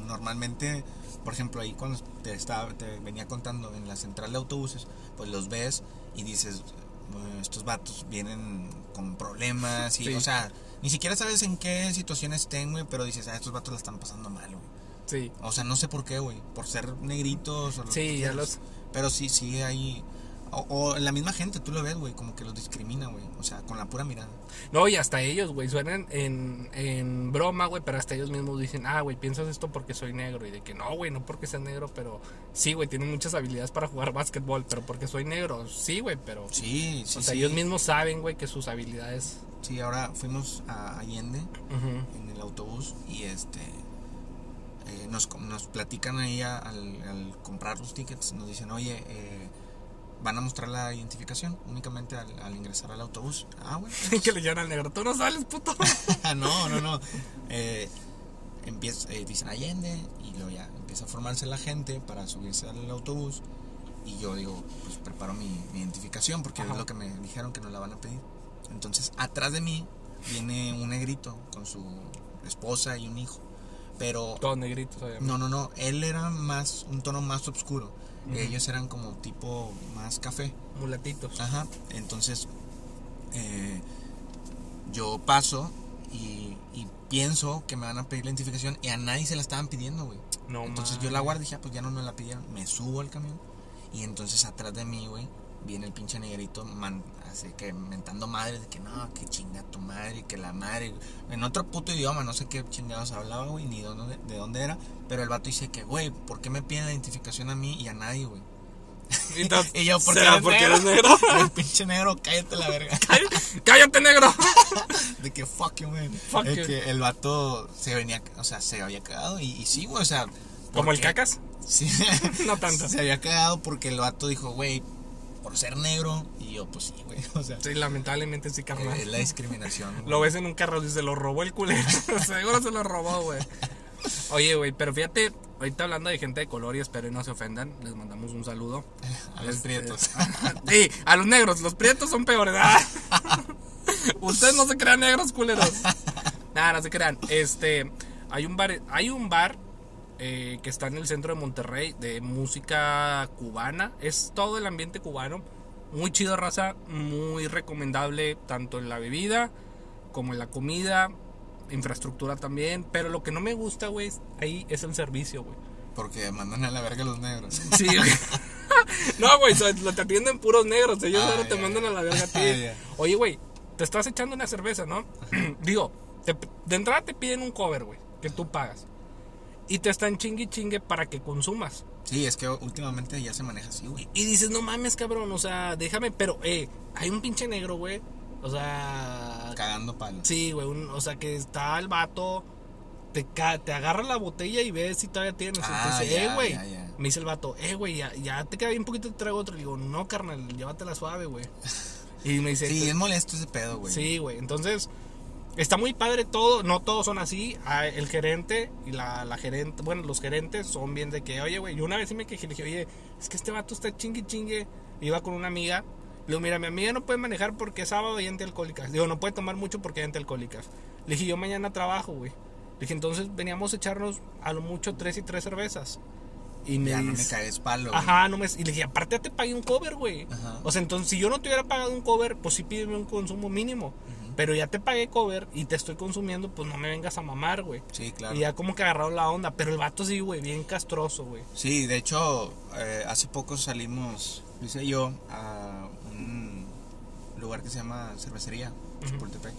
normalmente, por ejemplo, ahí cuando te, estaba, te venía contando en la central de autobuses, pues los ves y dices, "Eh, estos vatos vienen con problemas y, Sí. o sea, ni siquiera sabes en qué situación estén, güey, pero dices, ah, estos vatos la están pasando mal, güey. Sí. O sea, no sé por qué, güey, por ser negritos o lo que Sí, ya los... Pero sí, sí hay... O, o la misma gente, tú lo ves, güey, como que los discrimina, güey. O sea, con la pura mirada. No, y hasta ellos, güey, suenan en, en broma, güey, pero hasta ellos mismos dicen, ah, güey, piensas esto porque soy negro. Y de que no, güey, no porque sea negro, pero sí, güey, tienen muchas habilidades para jugar básquetbol, pero porque soy negro, sí, güey, pero... Sí, sí, o sea, sí. ellos mismos saben, güey, que sus habilidades... Sí, ahora fuimos a Allende Ujú. en el autobús y este eh, nos, nos platican ahí al, al comprar los tickets, nos dicen, oye, eh, van a mostrar la identificación únicamente al, al ingresar al autobús. Ah, bueno. (laughs) que le llaman al negro, tú no sales, puto. (laughs) no, no, no. Eh, empieza, eh, dicen Allende y luego ya empieza a formarse la gente para subirse al autobús y yo digo, pues preparo mi, mi identificación porque Ajá. es lo que me dijeron que nos la van a pedir. Entonces, atrás de mí viene un negrito con su esposa y un hijo. Pero Todos negritos, obviamente. no, no, no, él era más un tono más oscuro. Ellos eran como tipo más café. Mulatitos. Ajá, entonces eh, yo paso y, y pienso que me van a pedir la identificación y a nadie se la estaban pidiendo, güey. No entonces yo la guardo y dije, ah, pues ya no me la pidieron. Me subo al camión y entonces atrás de mí, güey, viene el pinche negrito man, así que mentando madre de que no, que chinga tu madre y que la madre. En otro puto idioma, no sé qué chingados hablaba, güey, ni de dónde, de dónde era. Pero el vato dice que, güey, ¿por qué me piden la identificación a mí y a nadie, güey? Y, entonces, (laughs) Y yo, ¿por qué ¿será eres porque eres negro? (laughs) El pinche negro, cállate la verga. (laughs) ¡Cállate, negro! De que fuck you, man. Fuck Es you. que el vato se venía, o sea, se había cagado y, y sí, güey, o sea. ¿Como el cacas? Sí. No tanto. Se había cagado porque el vato dijo, güey, por ser negro. Y yo, pues sí, güey, (laughs) o sea. Sí, lamentablemente sí, carnal. Es la (laughs) discriminación. güey. Lo ves en un carro y se lo robó el culero. (laughs) Seguro se lo robó, güey. Oye, güey, pero fíjate, ahorita hablando de gente de color y espero y no se ofendan, les mandamos un saludo. A los Este, prietos. Sí, a los negros, los prietos son peores. Ustedes no se crean negros, culeros. Nada, no se crean. Este, hay un bar, hay un bar eh, que está en el centro de Monterrey de música cubana. Es todo el ambiente cubano. Muy chido, raza. Muy recomendable, tanto en la bebida como en la comida. Infraestructura también. Pero lo que no me gusta, güey, ahí es el servicio, güey. Porque mandan a la verga a los negros. (laughs) Sí, güey. no, güey, te atienden puros negros. Ellos Ah, te mandan ya. a la verga a ti. (laughs) Ya. Oye, güey, te estás echando una cerveza, ¿no? (clears throat) Digo, te- de entrada te piden un cover, güey, que tú pagas. Y te están chingue y chingue para que consumas. Sí, es que últimamente ya se maneja así, güey. Y dices, no mames, cabrón, o sea, déjame, pero, eh, hay un pinche negro, güey. O sea, Cagando palos. sí, güey, un- o sea, que está el vato, te, te agarra la botella y ves si todavía tienes. Ah, Entonces, ya, eh, güey, ya, ya. me dice el vato, eh, güey, ya, ya te queda bien poquito, te traigo otro. Le digo, no, carnal, llévatela suave, güey. (laughs) Y me dice, Sí, es molesto ese pedo, güey. Sí, güey. Entonces, está muy padre todo. No todos son así. Ah, El gerente y la, la gerente, bueno, los gerentes son bien de que, oye, güey, yo una vez sí me quejé, le dije, oye, es que este vato está chingue chingue. Iba con una amiga. Le digo, mira, mi amiga no puede manejar porque es sábado y antialcohólicas. Digo, no puede tomar mucho porque hay antialcohólicas. Le dije, yo mañana trabajo, güey. Le dije, entonces veníamos a echarnos a lo mucho tres y tres cervezas. Y me Ya no me caes palo. Ajá, no me... Y le dije, aparte te pagué un cover, güey. O sea, entonces si yo no te hubiera pagado un cover, pues sí pídeme un consumo mínimo. Pero ya te pagué cover y te estoy consumiendo, pues no me vengas a mamar, güey. Sí, claro. Y ya como que agarraron la onda. Pero el vato sí, güey, bien castroso, güey. Sí, de hecho, eh, hace poco salimos, y yo, a un lugar que se llama Cervecería, Chapultepec.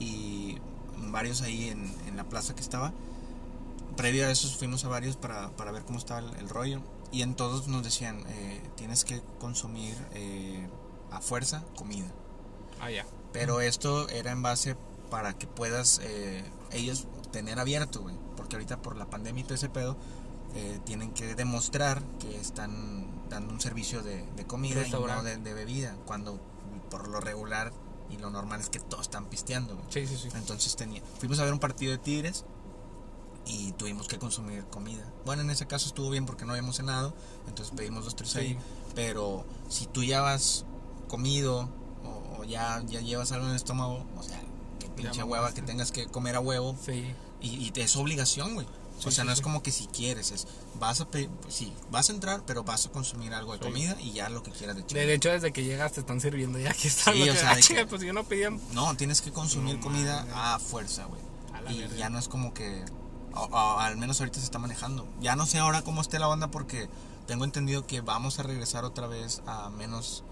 Y varios ahí en, en la plaza que estaba. Previo a eso fuimos a varios para, para ver cómo estaba el, el rollo. Y en todos nos decían, eh, tienes que consumir eh, a fuerza comida. Ah, ya. Pero esto era en base para que puedas eh, ellos tener abierto, güey. Porque ahorita por la pandemia y todo ese pedo, eh, tienen que demostrar que están dando un servicio de, de comida y no de bebida. Cuando por lo regular y lo normal es que todos están pisteando, güey. Sí, sí, sí. Entonces tenía, fuimos a ver un partido de Tigres y tuvimos que consumir comida. Bueno, en ese caso estuvo bien porque no habíamos cenado, entonces pedimos dos, tres Sí. ahí. Pero si tú ya vas comido ya, ya llevas algo en el estómago, o sea, qué pinche Ya hueva que tengas que comer a huevo Sí. y, y es obligación, güey. Sí, o sea, sí, no es sí. como que si quieres, es vas a pedir, pues sí, vas a entrar, pero vas a consumir algo de comida y ya lo que quieras de De chingar. hecho, desde que llegas te están sirviendo ya aquí está. Sí, o que- sea, de chinga, (laughs) que- pues yo no pedía. No, tienes que consumir No comida a fuerza, güey. A la Y ya no es como que. o- o al menos ahorita se está manejando. Ya no sé ahora cómo esté la banda porque tengo entendido que vamos a regresar otra vez a menos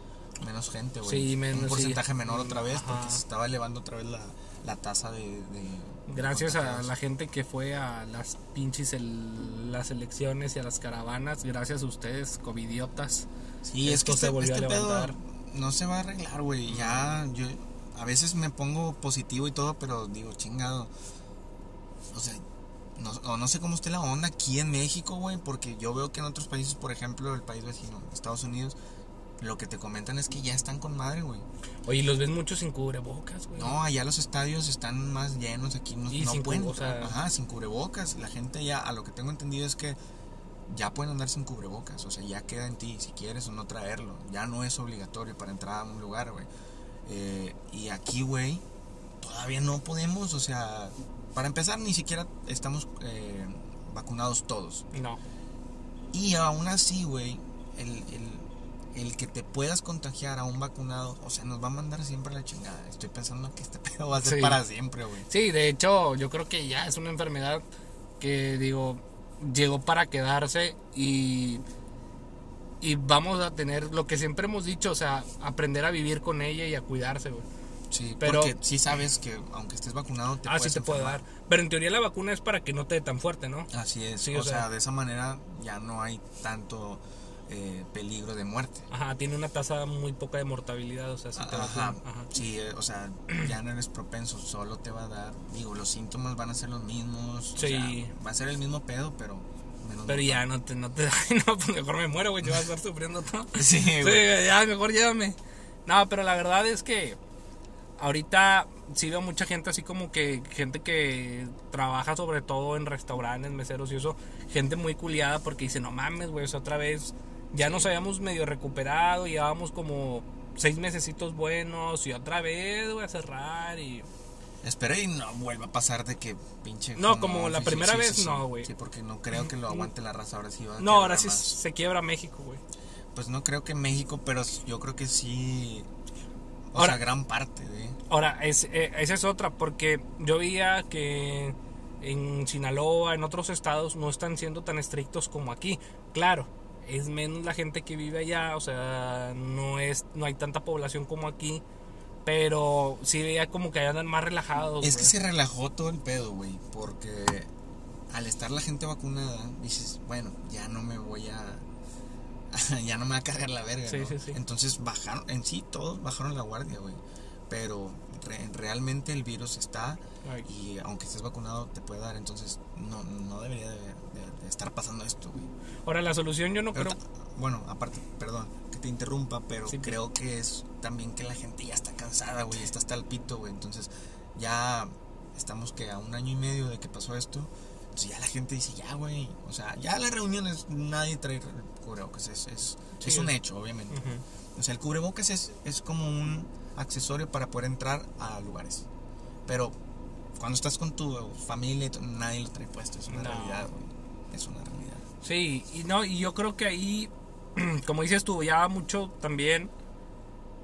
menos gente, güey. Sí, menos, Un porcentaje sí. menor otra vez Ajá. porque se estaba elevando otra vez la, la tasa de, de- Gracias de a la gente que fue a las pinches el- las elecciones y a las caravanas. Gracias a ustedes, covidiotas. Sí, es esto que se este, volvió a este pedo levantar. no se va a arreglar, güey. Ya, yo a veces me pongo positivo y todo, pero digo, chingado. O sea, no, o no sé cómo esté la onda aquí en México, güey, porque yo veo que en otros países, por ejemplo, el país vecino, Estados Unidos, lo que te comentan es que ya están con madre, güey. Oye, los ves mucho sin cubrebocas, güey. No, allá los estadios están más llenos, aquí no, Y no sin pueden. cubre- o sea- Ajá, sin cubrebocas. La gente ya, a lo que tengo entendido es que ya pueden andar sin cubrebocas. O sea, ya queda en ti si quieres o no traerlo. Ya no es obligatorio para entrar a un lugar, güey. Eh, y aquí, güey, todavía no podemos. O sea, para empezar, ni siquiera estamos eh, vacunados todos. No. Y aún así, güey, el, el, el que te puedas contagiar a un vacunado, o sea, nos va a mandar siempre a la chingada. Estoy pensando que este (laughs) pedo va a ser Sí. para siempre, güey. Sí, de hecho, yo creo que ya es una enfermedad que, digo, llegó para quedarse y, y vamos a tener lo que siempre hemos dicho, o sea, aprender a vivir con ella y a cuidarse, güey. Sí, Pero- porque sí sabes que aunque estés vacunado te Ah, sí puedes te puede dar. enfermar. Pero en teoría la vacuna es para que no te dé tan fuerte, ¿no? Así es. Sí, o, o sea, sea- de esa manera ya no hay tanto eh, peligro de muerte. Ajá, tiene una tasa muy poca de mortalidad, o sea, si te Ajá. Sí, eh, o sea, (clears throat) ya no eres propenso, solo te va a dar, digo, los síntomas van a ser los mismos. o Sí. sea, va a ser el mismo pedo, pero menos Pero mortal. ya no te, no te (laughs) no, pues mejor me muero, güey, yo voy a estar sufriendo todo. (laughs) Sí, Sí, güey. ya, mejor llévame. No, pero la verdad es que ahorita sí veo mucha gente así como que gente que trabaja sobre todo en restaurantes, meseros y eso, gente muy culiada porque dice, no mames, güey, otra vez ya nos habíamos medio recuperado, llevábamos como seis mesecitos buenos y otra vez, voy a cerrar y... Espero y no vuelva a pasar de que pinche. No, como la primera sí, vez, sí, no, güey. Sí, porque no creo que lo aguante la raza. Ahora sí va a No, ahora sí más. se quiebra México, güey. Pues no creo que México, pero yo creo que sí. O Ahora- sea, gran parte de. Ahora, es, eh, esa es otra, porque yo veía que en Sinaloa, en otros estados, no están siendo tan estrictos como aquí. Claro, es menos la gente que vive allá, o sea, no es no hay tanta población como aquí, pero sí veía como que andan más relajados. Es que se relajó todo el pedo, güey, porque al estar la gente vacunada, dices, bueno, ya no me voy a... (laughs) ya no me va a cargar la verga, Sí, ¿no? sí, sí. Entonces bajaron, en sí todos bajaron la guardia, güey. Pero re- realmente el virus está Ay. y aunque estés vacunado te puede dar, entonces no, no debería de, de- de estar pasando esto, güey. Ahora la solución yo no Pero creo bueno, aparte, perdón que te interrumpa, pero Sí, creo que es también que la gente ya está cansada, güey, está hasta el pito, güey. Entonces, ya estamos que a un año y medio de que pasó esto. Entonces ya la gente dice, ya, güey. O sea, ya las reuniones nadie trae cubrebocas. Es, es, Sí, es un hecho, obviamente. Ujú. O sea, el cubrebocas es, es como un accesorio para poder entrar a lugares. Pero cuando estás con tu familia, nadie lo trae puesto. Es una No. realidad, güey. Es una realidad. Sí, y no, y yo creo que ahí, (clears throat) como dices tú, ya mucho también,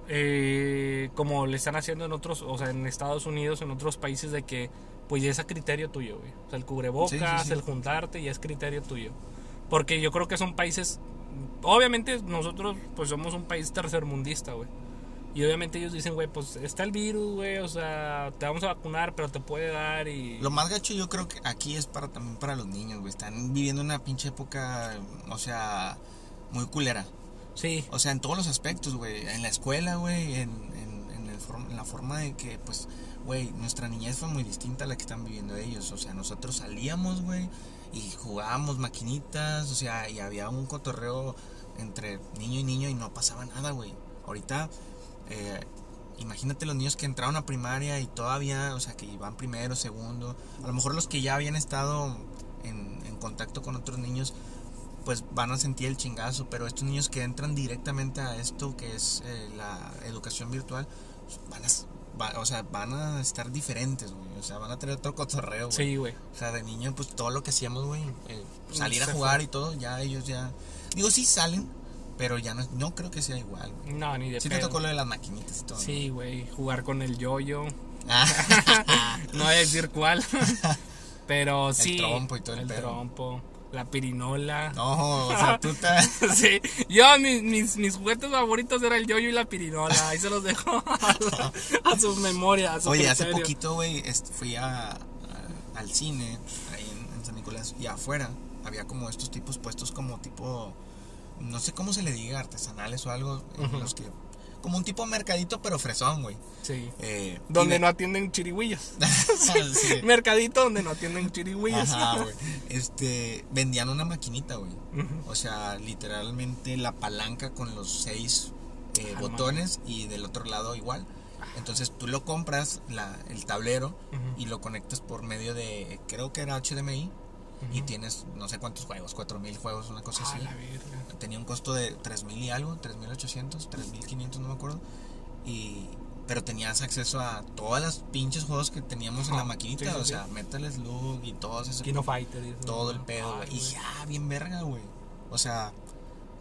eh, como le están haciendo en otros, o sea, en Estados Unidos, en otros países, de que pues ya es a criterio tuyo, güey. O sea, el cubrebocas, Sí, sí, sí. el juntarte, ya es criterio tuyo. Porque yo creo que son países, obviamente nosotros pues somos un país tercermundista, güey. Y obviamente ellos dicen, güey, pues está el virus, güey, o sea, te vamos a vacunar, pero te puede dar y... Lo más gacho yo creo que aquí es para también para los niños, güey. Están viviendo una pinche época, o sea, muy culera. Sí, O sea, en todos los aspectos, güey. En la escuela, güey. En, en, en, el en la forma de que, pues, güey, nuestra niñez fue muy distinta a la que están viviendo ellos. O sea, nosotros salíamos, güey, y jugábamos maquinitas. O sea, y había un cotorreo entre niño y niño y no pasaba nada, güey. Ahorita, eh, imagínate los niños que entraron a primaria y todavía, o sea, que iban primero, segundo. A lo mejor los que ya habían estado en, en contacto con otros niños pues van a sentir el chingazo, pero estos niños que entran directamente a esto que es eh, la educación virtual, van a, va- o sea, van a estar diferentes, güey, o sea, van a tener otro cotorreo, güey. sí, güey. O sea, de niño, pues todo lo que hacíamos, güey, eh, salir a jugar y todo, ya ellos ya, digo, sí salen, pero ya no, no creo que sea igual, güey. No, ni de Sí te pedo. tocó lo de las maquinitas y todo. Sí, güey, jugar con el yoyo. Ah, (laughs) no voy a decir cuál. (laughs) Pero sí. trompo y todo el pedo. trompo, la pirinola. no, o sea, (laughs) tú te... Sí, yo mis, mis, mis juguetes favoritos era el yoyo y la pirinola. Ahí se los dejo a, a su memoria. A su Oye, hace criterio. poquito, güey, est- fui a, a- al cine ahí en, en San Nicolás y afuera había como estos tipos puestos como tipo, no sé cómo se le diga, artesanales o algo, en Ujú. los que, como un tipo mercadito pero fresón, güey. Sí. Eh, Donde no atienden chirigüillos. (laughs) (laughs) Sí. Mercadito donde no atienden chirigüillos. Ajá, (laughs) güey. Este, vendían una maquinita, güey. O sea, literalmente la palanca con los seis eh, Ah, botones y del otro lado igual. Entonces tú lo compras, la, el tablero, y lo conectas por medio de, creo que era HDMI, y Ujú. tienes no sé cuántos juegos, 4000 juegos, una cosa Ah, así. la verga. Tenía un costo de 3000 y algo, 3800, 3500, no me acuerdo. Y pero tenías acceso a todas las pinches juegos que teníamos en la maquinita, sí, sí, o sí. sea, Metal Slug y todos esos Kino Fighter. y eso. todo el pedo, güey. Y ya, bien verga, güey. O sea,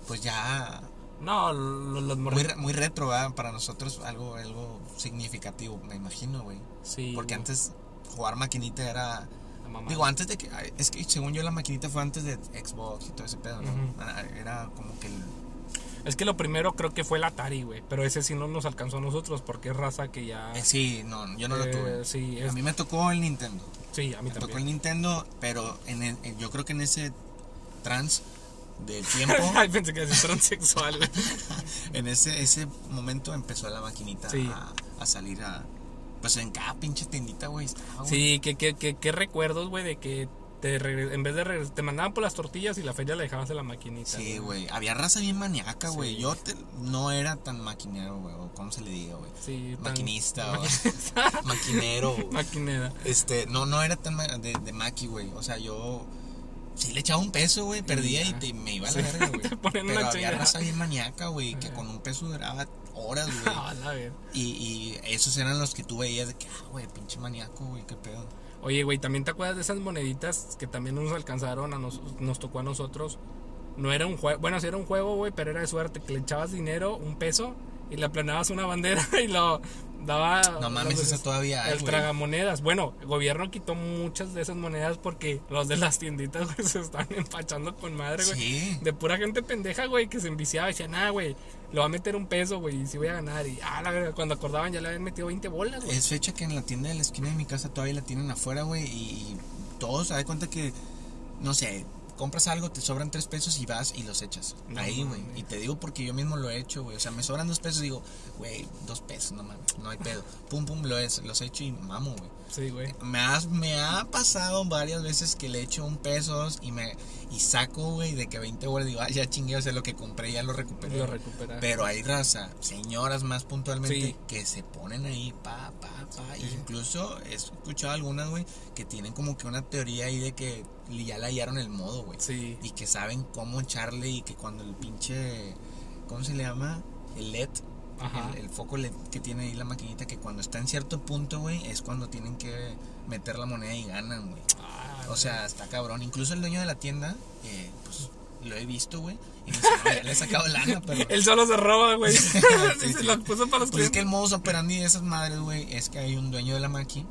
pues ya No, los, los muy, muy retro, ¿verdad? Para nosotros algo algo significativo, me imagino, güey. Sí. Porque güey, antes jugar maquinita era. Digo, antes de que. Es que según yo, la maquinita fue antes de Xbox y todo ese pedo, ¿no? Ah, Era como que el. Es que lo primero creo que fue el Atari, güey. Pero ese sí no nos alcanzó a nosotros porque es raza que ya. eh, sí, no, yo no lo eh, tuve. Sí, A mí me tocó el Nintendo. sí, a mí Me tocó el también. Nintendo, pero en el- en- yo creo que en ese trans del tiempo, (laughs) Ay, pensé que era transexual, (laughs) en ese ese momento empezó la maquinita Sí. a, a salir a. Pues en cada pinche tiendita, güey, estaba, güey. Sí, que, que, que, que recuerdos, güey, de que te en vez de regres- te mandaban por las tortillas y la feria la dejabas en la maquinita. Sí, güey. Había raza bien maníaca, güey. Sí. Yo te- no era tan maquinero, güey. Cómo se le diga, güey. Sí, Maquinista, (laughs) o maquinero. güey. Maquinera. Este, no, no era tan ma- de, de maqui, güey. O sea, yo sí le echaba un peso, güey, perdía y ya. te- me iba a la verga, güey. (laughs) te ponían Pero una había raza bien maníaca, güey, que con un peso duraba horas, (laughs) güey. Ah. Y, y esos eran los que tú veías de que, ah, güey, pinche maníaco, güey, qué pedo. Oye, güey, ¿también te acuerdas de esas moneditas que también nos alcanzaron, a nos, nos tocó a nosotros? No era un juego, bueno, sí era un juego, güey, pero era de suerte, que le echabas dinero, un peso, y le aplanabas una bandera (laughs) y lo Daba. No mames, eso todavía hay, El güey. tragamonedas. Bueno, el gobierno quitó muchas de esas monedas porque los de las tienditas, (laughs) güey, se están empachando con madre, güey. Sí. De pura gente pendeja, güey, que se enviciaba y decía, nah, güey, le va a meter un peso, güey, y si voy a ganar. Y, ah, la cuando acordaban ya le habían metido 20 bolas, güey. Es fecha que en la tienda de la esquina de mi casa todavía la tienen afuera, güey. Y todos, se da cuenta que, no sé, compras algo, te sobran tres pesos y vas y los echas. No ahí, güey. Y te digo porque yo mismo lo he hecho, güey. O sea, me sobran dos pesos y digo, güey, dos pesos, no mames, no hay pedo. Pum, pum, lo es, los echo y mamo, güey. Sí, güey. Me, has- me ha pasado varias veces que le echo un peso y me y saco, güey, de que 20 bolas digo, ah, ya chingué, o sea, lo que compré ya lo recuperé. Lo. Pero hay raza, señoras más puntualmente, Sí. que se ponen ahí, pa, pa, pa. Sí. Incluso he escuchado algunas, güey, que tienen como que una teoría ahí de que ya le hallaron el modo, güey. Sí. Y que saben cómo echarle y que cuando el pinche, ¿cómo se le llama? El LED, Ajá. el, el foco LED que tiene ahí la maquinita, que cuando está en cierto punto, güey, es cuando tienen que meter la moneda y ganan, güey. Ah, O sea, está cabrón. Incluso el dueño de la tienda, eh, pues lo he visto, güey. Y me dice, "No, ya le he sacado lana, (laughs) pero. Él solo se roba, güey. (laughs) Sí, (laughs) Y se sí. la puso para los Pues es que clientes. el modus operandi de esas madres, güey, es que hay un dueño de la maqui,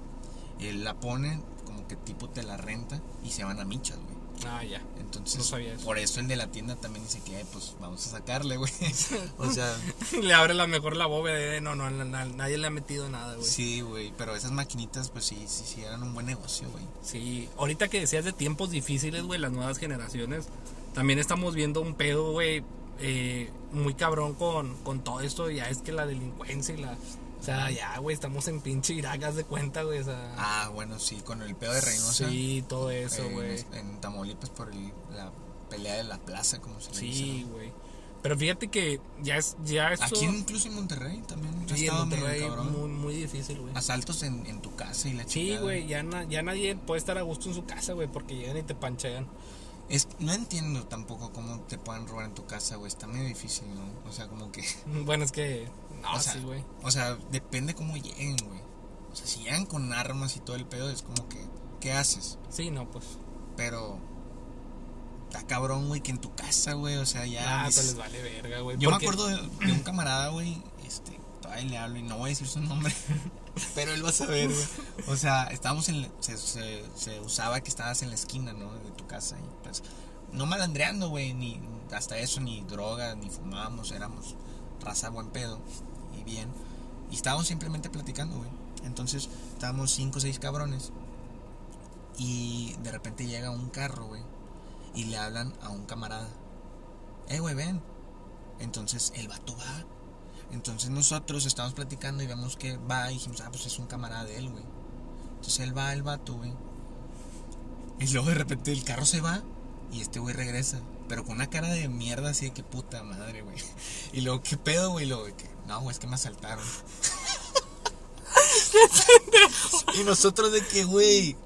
él la pone, como que tipo te la renta y se van a michas, güey. Ah, ya. Entonces, No sabía eso. por eso el de la tienda también dice que, "Ay, pues vamos a sacarle, güey. (laughs) o sea, (laughs) Le abre la mejor la bóveda de no, no, na- na- nadie le ha metido nada, güey. sí, güey, pero esas maquinitas, pues sí, sí, sí, eran un buen negocio, güey. Sí, ahorita que decías de tiempos difíciles, güey, las nuevas generaciones, también estamos viendo un pedo, güey, eh, muy cabrón con, con todo esto, ya es que la delincuencia y la... O sea, ya, güey, estamos en pinche Irak, haz de cuenta, güey, o sea... Ah, bueno, sí, con el pedo de Reynosa. sí, todo eso, en- güey. En, Tamaulipas por el- la pelea de la plaza, como se le dice. Sí, ¿no? güey. Pero fíjate que ya es, ya eso... Aquí incluso en Monterrey también. sí, en Monterrey, cabrón. muy, muy difícil, güey. Asaltos en, en tu casa y la Sí, chingada. güey, ya, na- ya nadie puede estar a gusto en su casa, güey, porque llegan y te panchean. Es, no entiendo tampoco cómo te pueden robar en tu casa, güey. Está medio difícil, ¿no? O sea, como que. (laughs) Bueno, es que... O sea. O sea, depende cómo lleguen, güey. O sea, si llegan con armas y todo el pedo, es como que. ¿Qué haces? Sí, no, pues... Pero. Está cabrón, güey, que en tu casa, güey. O sea, ya. Ah, dices- pues les vale verga, güey. Yo me acuerdo de, de un camarada, güey, este, todavía le hablo y no voy a decir su nombre, (laughs) pero él va a saber, güey. O sea, estábamos en, la- se, se, se usaba que estabas en la esquina, ¿no? De tu casa y pues, no malandreando, güey, ni hasta eso, ni droga, ni fumábamos, éramos raza buen pedo bien. Y estábamos simplemente platicando, güey. Entonces, estábamos cinco o seis cabrones y de repente llega un carro, güey, y le hablan a un camarada. Eh, güey, ven. Entonces el vato va. Entonces nosotros estamos platicando y vemos que va y dijimos, ah, pues es un camarada de él, güey. Entonces él va, el vato, güey. Y luego de repente el carro se va y este güey regresa. Pero con una cara de mierda así de que puta madre, güey. (laughs) Y luego, ¿qué pedo, güey? Luego, que, no, güey, es que me asaltaron. (laughs) y nosotros de que, güey,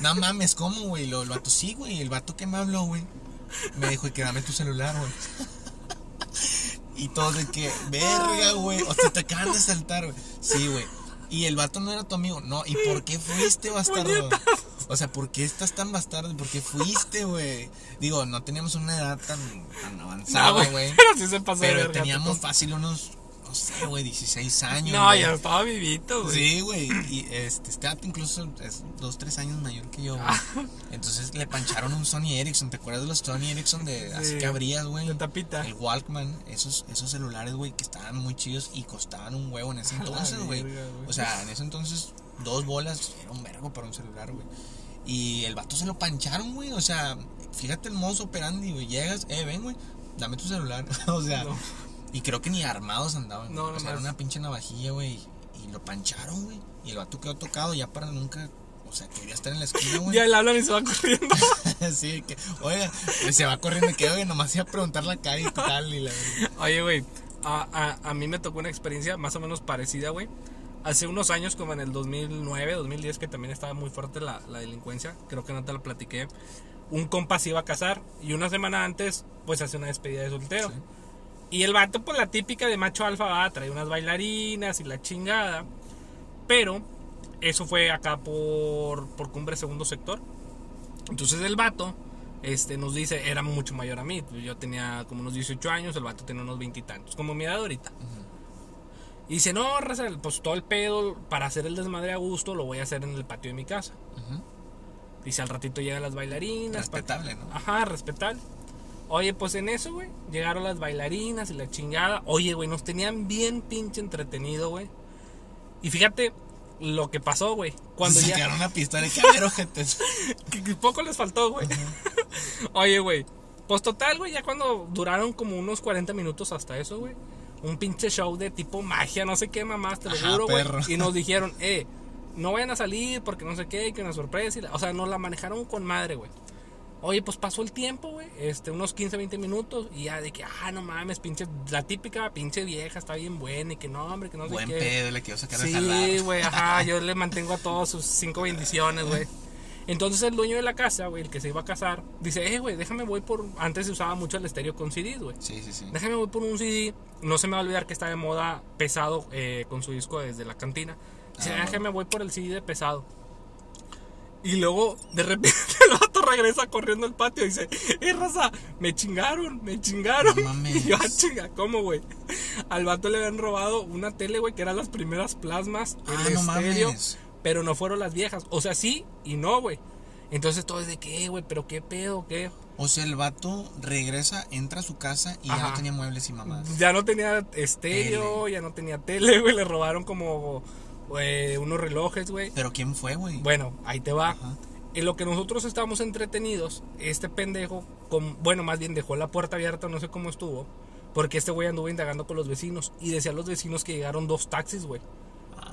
no mames, ¿cómo, güey? Y luego el vato, sí, güey, el vato que me habló, güey. Me dijo, que dame tu celular, güey. Y todos de que, verga, güey. O sea, te acaban de saltar, güey. Sí, güey. Y el vato no era tu amigo. No, ¿y por qué fuiste, bastardo? O sea, ¿por qué estás tan bastardo? ¿Por qué fuiste, güey? Digo, no teníamos una edad tan, tan avanzada, güey. (laughs) Pero sí se pasó de Pero verga, teníamos fácil unos, no sé, güey, 16 años. No, güey. ya estaba vivito, güey. Sí, güey. Y este, este incluso es dos, tres años mayor que yo, güey. Ah. Entonces le pancharon un Sony Ericsson. ¿Te acuerdas de los Sony Ericsson de así Sí. que abrías, güey? De tapita. El Walkman, esos, esos celulares, güey, que estaban muy chidos y costaban un huevo en ese (laughs) entonces, güey. O sea, en ese entonces, dos bolas era un vergo para un celular, güey. Y el vato se lo pancharon, güey. O sea, fíjate el mozo operandi, güey. Llegas, eh, ven, güey, dame tu celular. (laughs) o sea, No. Y creo que ni armados andaban. No, güey. o sea, era una pinche navajilla, güey. Y lo pancharon, güey. Y el vato quedó tocado ya para nunca. O sea, quería estar en la esquina, güey. Ya le hablan y se va corriendo. (laughs) sí, que, oiga, se va corriendo que, oye, nomás iba a preguntar la calle y tal. Y la Oye, güey, a, a, a mí me tocó una experiencia más o menos parecida, güey. Hace unos años, como en el 2009, 2010, que también estaba muy fuerte la, la delincuencia, creo que no te lo platiqué. Un compa se iba a casar y una semana antes, pues hace una despedida de soltero. Sí. Y el vato, pues la típica de macho alfa, va, trae unas bailarinas y la chingada. Pero eso fue acá por, por Cumbre Segundo Sector. Entonces el vato este, nos dice, era mucho mayor a mí. Yo tenía como unos 18 años, el vato tenía unos 20 y tantos, como mi edad ahorita. Y dice, no, raza, pues todo el pedo para hacer el desmadre a gusto lo voy a hacer en el patio de mi casa. Ujú. Dice, al ratito llegan las bailarinas. Respetable, ¿no? Ajá, respetable. Oye, pues en eso, güey, llegaron las bailarinas y la chingada. Oye, güey, nos tenían bien pinche entretenido, güey. Y fíjate lo que pasó, güey. Cuando ya... Sacaron una pistola y que, (laughs) que poco les faltó, güey. Oye, güey. Pues total, güey, ya cuando duraron como unos 40 minutos hasta eso, güey. Un pinche show de tipo magia, no sé qué mamás, te lo Ajá, juro, güey. Y nos dijeron, eh, no vayan a salir porque no sé qué, que una sorpresa. y la- o sea, nos la manejaron con madre, güey. Oye, pues pasó el tiempo, güey. Este, unos 15, 20 minutos. Y ya de que, ah, no mames, pinche. La típica pinche vieja está bien buena. Y que no, hombre, que no sé Buen qué. pedo, le quiero sacar Sí, güey, ajá, (laughs) yo le mantengo a todos sus cinco bendiciones, güey. Entonces el dueño de la casa, güey, el que se iba a casar, dice, eh, güey, déjame voy por... Antes se usaba mucho el estéreo con CDs, güey. Sí, sí, sí. Déjame voy por un CD. No se me va a olvidar que está de moda pesado eh, con su disco desde la cantina. Dice, Ah, déjame voy por el CD de pesado. Y luego, de repente, regresa corriendo al patio y dice, eh, raza, me chingaron, me chingaron. No mames. (laughs) Y yo, ah, chinga, ¿cómo, güey? Al vato le habían robado una tele, güey, que eran las primeras plasmas, Ah, el no estéreo, mames. pero no fueron las viejas. O sea, sí y no, güey. Entonces todo es de qué, güey, pero qué pedo, qué. O sea, el vato regresa, entra a su casa y ya no tenía muebles y mamás. Ya no tenía estéreo, ya no tenía tele, güey. Le robaron como eh, unos relojes, güey. Pero ¿quién fue, güey? Bueno, ahí te va. Ajá. En lo que nosotros estábamos entretenidos, este pendejo, con, bueno, más bien dejó la puerta abierta, no sé cómo estuvo, porque este güey anduvo indagando con los vecinos y decía a los vecinos que llegaron dos taxis, güey.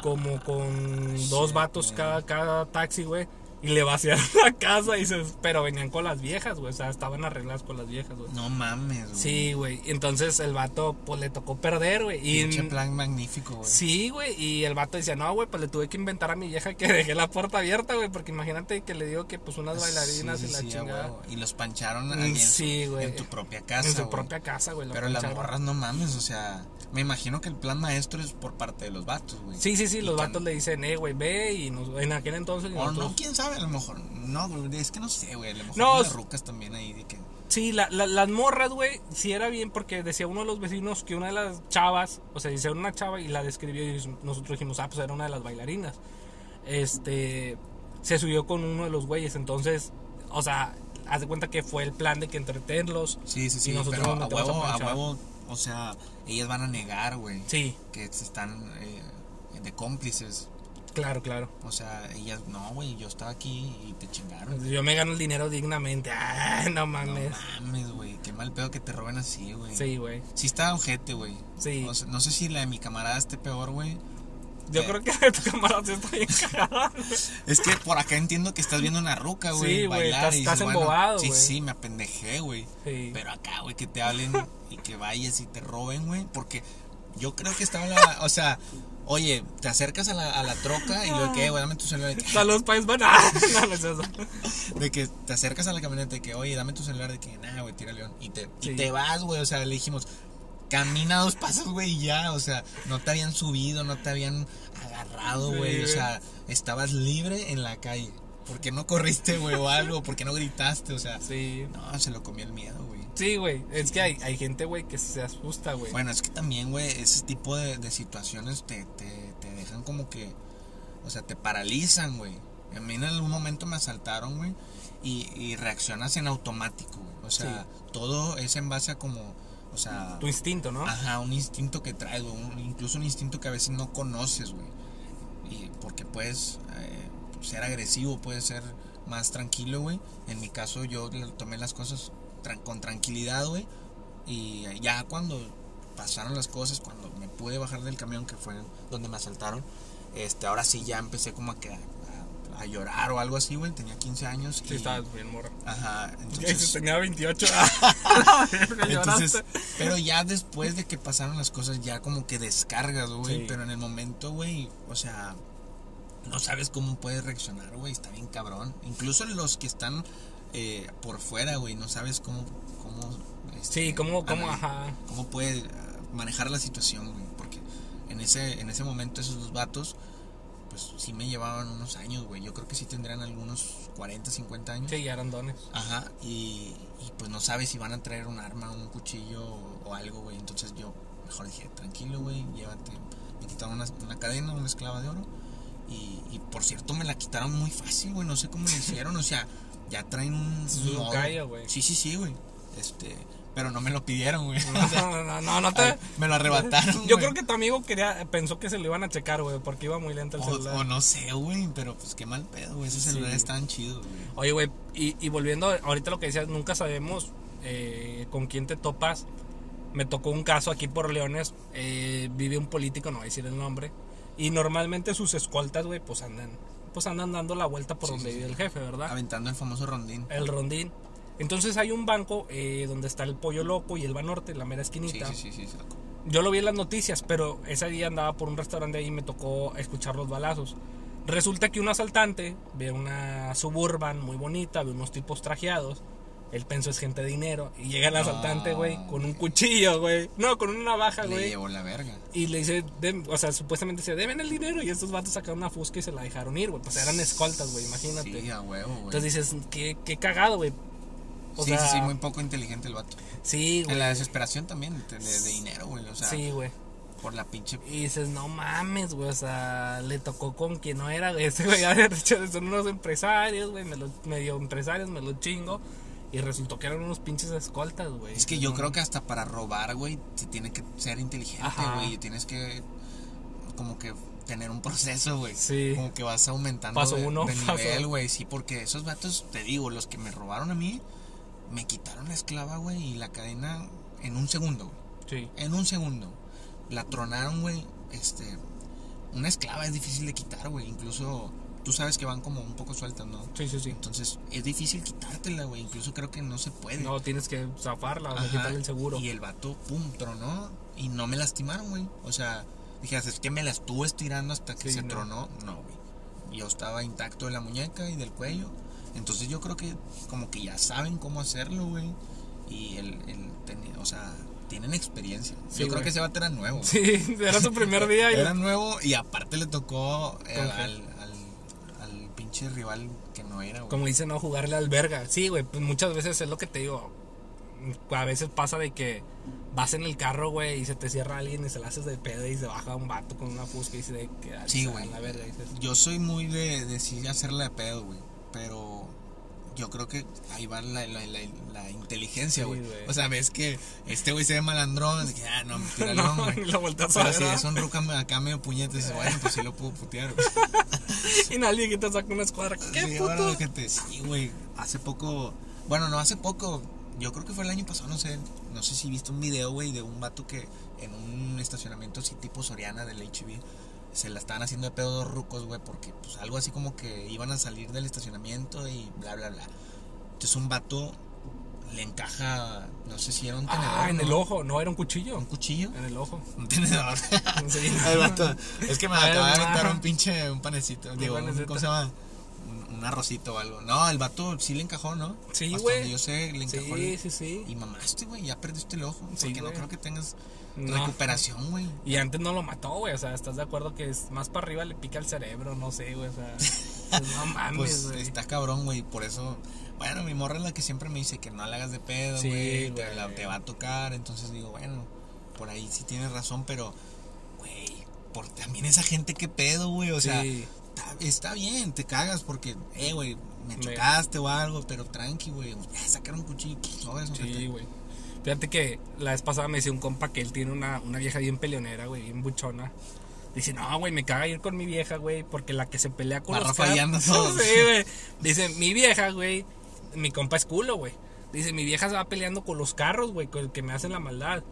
Como con dos shit, vatos cada taxi, güey. Y le vaciaron (laughs) la casa y dices, pero venían con las viejas, güey. O sea, estaban arregladas con las viejas, güey. No mames, güey. Sí, güey. Entonces el vato, pues le tocó perder, güey. Y Pinche plan magnífico, güey. Sí, güey, y el vato decía, no, güey, pues le tuve que inventar a mi vieja que (laughs) dejé la puerta abierta, güey, porque imagínate que le digo que pues unas bailarinas Sí, y la sí, chingada. Y los pancharon Mm, sí, güey. en tu propia casa. en su güey. propia casa, güey. Pero las morras no mames, o sea, me imagino que el plan maestro es por parte de los vatos, güey. Sí, sí, sí, Y los vatos le dicen, eh, güey, ve, y nos, en aquel entonces... O nosotros- no, quién sabe, a lo mejor. No, güey, es que no sé, güey. A lo mejor No, las rucas también ahí de que. Sí, la- la- las morras, güey, sí era bien porque decía uno de los vecinos que una de las chavas, o sea, dice una chava y la describió y nosotros dijimos, ah, pues era una de las bailarinas. Este, se subió con uno de los güeyes, entonces, o sea, haz de cuenta que fue el plan de que entretenerlos. Sí, sí, sí. Y nosotros pero a huevo, a huevo, o sea, ellas van a negar, güey. Sí, Que están eh, de cómplices. Claro, claro. O sea, ellas, no, güey, yo estaba aquí y te chingaron. Yo me gano el dinero dignamente. (laughs) Ah, no No mames. mames, güey. Qué mal pedo que te roben así, güey. Sí, güey. Sí está ojete, güey. Sí. O sea, no sé si la de mi camarada esté peor, güey. Yo Eh. creo que tu cámara sí está bien cagada. (laughs) Es que por acá entiendo que estás viendo una ruca, güey. Sí, güey, estás- estás bueno, embobado, Sí, sí, me apendejé, güey. Sí. Pero acá, güey, que te hablen y que vayas y te roben, güey. Porque yo creo que estaba la. O sea, oye, te acercas a la, a la troca y lo que, güey, dame tu celular. De que, Saludos, (laughs) país, bueno. (laughs) No, no es eso. de que te acercas a la camioneta de que, oye, dame tu celular. De que, nah, güey, tira león. Y te, y te vas, güey. O sea, le dijimos, camina dos pasos, güey, y ya. O sea, no te habían subido, no te habían agarrado, Sí, güey. o sea, estabas libre en la calle. ¿Por qué no corriste, güey, o algo? ¿Por qué no gritaste? O sea, Sí. no, se lo comió el miedo, güey. Sí, güey. Es que hay, hay gente, güey, que se asusta, güey. Bueno, es que también, güey, ese tipo de, de situaciones te, te, te dejan como que, o sea, te paralizan, güey. A mí en algún momento me asaltaron, güey, y, y reaccionas en automático, güey. O sea, todo es en base a como, o sea, Tu instinto, ¿no? ajá, un instinto que traes, güey, un- incluso un instinto que a veces no conoces, güey. Y porque puedes eh, ser agresivo, puedes ser más tranquilo, güey. En mi caso yo tomé las cosas con tranquilidad, güey. Y ya cuando pasaron las cosas, cuando me pude bajar del camión, que fue donde me asaltaron, este, ahora sí ya empecé como a, que a, llorar o algo así, güey. Tenía 15 años. Sí, y- estabas bien morro. Ajá, (laughs) entonces... tenía 28. Ah, la verga, Entonces, pero ya después de que pasaron las cosas, ya como que descargas, güey. Sí. Pero en el momento, güey, o sea, no sabes cómo puedes reaccionar, güey. Está bien cabrón. Incluso los que están eh, por fuera, güey, no sabes cómo. cómo este, Sí, cómo, cómo, ajá. cómo puede ah, manejar la situación, güey. Porque en ese, en ese momento, esos dos vatos, pues sí me llevaban unos años, güey. Yo creo que sí tendrían algunos 40, 50 años. Sí, ya eran dones. Ajá, y, y pues no sabes si van a traer un arma, un cuchillo o, o algo, güey. Entonces yo mejor dije, tranquilo, güey, llévate Me quitaron una, una cadena, una esclava de oro. Y, y por cierto, me la quitaron muy fácil, güey. No sé cómo le hicieron. O sea, ya traen un. Su güey. Sí, sí, sí, güey. Este. Pero no me lo pidieron, güey. (laughs) No, no, no, no, no te... Ay, me lo arrebataron. Yo güey. creo que tu amigo quería, pensó que se lo iban a checar, güey, porque iba muy lento el O, celular. o no sé, güey. Pero pues qué mal pedo, güey. Esos Sí. celulares estaban chidos, güey. Oye, güey, y, y volviendo ahorita lo que decías, nunca sabemos eh, con quién te topas. Me tocó un caso aquí por Leones, eh, vive un político, no voy a decir el nombre, y normalmente sus escoltas, güey, pues andan, pues andan dando la vuelta por Sí, donde sí, vive sí. el jefe, ¿verdad? Aventando el famoso rondín. El rondín. Entonces hay un banco eh, donde está el pollo loco y el Banorte, la mera esquinita. sí, sí, sí, saco. Yo lo vi en las noticias, pero ese día andaba por un restaurante ahí y me tocó escuchar los balazos. Resulta que un asaltante ve una suburban muy bonita, ve unos tipos trajeados. Él pensó es gente de dinero. Y llega el asaltante, güey, con un cuchillo, güey. No, con una navaja, Le güey. llevó la verga. Y le dice, "Dem-", o sea, supuestamente dice, deben el dinero. Y estos vatos sacaron una fusca y se la dejaron ir, güey. Pues eran escoltas, güey, imagínate. Sí, a huevo, güey. Entonces dices, qué, qué cagado, güey. O sí, sea, sí, sí, muy poco inteligente el vato. sí, güey. En la desesperación también, de, de- de dinero, güey. O sea, Sí, güey. por la pinche. Y dices, no mames, güey, o sea, le tocó con quien no era, güey. (laughs) Ese güey, de son unos empresarios, güey, me medio empresarios, me los chingo. Y resultó que eran unos pinches escoltas, güey. Es que yo creo que hasta para robar, güey, se tiene que ser inteligente, güey. y Tienes que, como que, tener un proceso, güey. Sí. Como que vas aumentando Paso de, uno, de nivel, güey. Sí, porque esos vatos, te digo, los que me robaron a mí, me quitaron la esclava, güey, y la cadena en un segundo, güey. Sí. En un segundo. La tronaron, güey. Este. Una esclava es difícil de quitar, güey. Incluso tú sabes que van como un poco sueltas, ¿no? Sí, sí, sí. Entonces es difícil quitártela, güey. Incluso creo que no se puede. No, tienes que zafarla, o quitarle el seguro. Y el vato, pum, tronó. Y no me lastimaron, güey. O sea, dije, es que me la estuvo estirando hasta que Sí, se no. tronó. No, güey. Yo estaba intacto de la muñeca y del cuello. Entonces yo creo que como que ya saben cómo hacerlo, güey. Y el, el o sea, tienen experiencia. Sí, yo creo güey. que ese vato era nuevo. Sí, (laughs) era su primer día. Era nuevo y aparte le tocó eh, al pinche rival que no era, güey. Como dicen, no, jugarle al verga. Sí, güey, pues muchas veces es lo que te digo. A veces pasa de que vas en el carro, güey, y se te cierra alguien y se la haces de pedo y se baja un vato con una fusca y se de que Sí, güey. la verga. dices, Yo soy muy de, de sí hacerla de pedo, güey. Pero yo creo que ahí va la, la, la, la inteligencia, Sí, güey. güey. o sea, ves que este güey se ve malandrón, que, ah, no, tírale, (laughs) No, güey. (laughs) y lo volteas a Pero si es un ruca acá medio puñete, dices, bueno, pues sí lo puedo putear, güey. (laughs) (laughs) Y nadie que te saca una escuadra. ¿Qué Sí, puto? ahora, gente, sí, güey. Hace poco, bueno, no hace poco, yo creo que fue el año pasado, no sé, no sé si viste un video, güey, de un vato que en un estacionamiento así tipo Soriana del HB se la estaban haciendo de pedo dos rucos, güey, porque pues algo así como que iban a salir del estacionamiento y bla, bla, bla. Entonces un vato le encaja, no sé si era un tenedor. Ah, en ¿no? el ojo. No, era un cuchillo. ¿Un cuchillo? En el ojo. Un tenedor. (laughs) Sí. (laughs) Vato, es que me acaba de aventar un (laughs) pinche, un panecito, Un digo, panecito. ¿cómo se llama? Un, un arrocito o algo. No, el vato sí le encajó, ¿no? Sí, güey. yo sé, le encajó. Sí, el- sí, sí. Y mamaste, güey, ya perdiste el ojo. Sí, porque no creo que tengas No. recuperación, güey. Y antes no lo mató, güey. O sea, ¿estás de acuerdo que es más para arriba le pica el cerebro? No sé, güey. O sea, pues, no mames, Pues güey. está cabrón, güey. Por eso, bueno, mi morra es la que siempre me dice que no la hagas de pedo, Sí, güey. te, güey. la- te va a tocar. Entonces digo, bueno, por ahí sí tienes razón, pero, güey, por también esa gente que pedo, güey. O sea, está, está bien, te cagas porque, eh, güey, me Me- chocaste o algo, pero tranqui, güey. Ya sacar un cuchillo, eso Sí, güey. Fíjate que la vez pasada me decía un compa que él tiene una, una vieja bien peleonera, güey, bien buchona. Dice, no, güey, me caga ir con mi vieja, güey, porque la que se pelea con los (laughs) todos. sí, güey. Dice, mi vieja, güey, mi compa es culo, güey. Dice, mi vieja se va peleando con los carros, güey, con el que me hacen la maldad.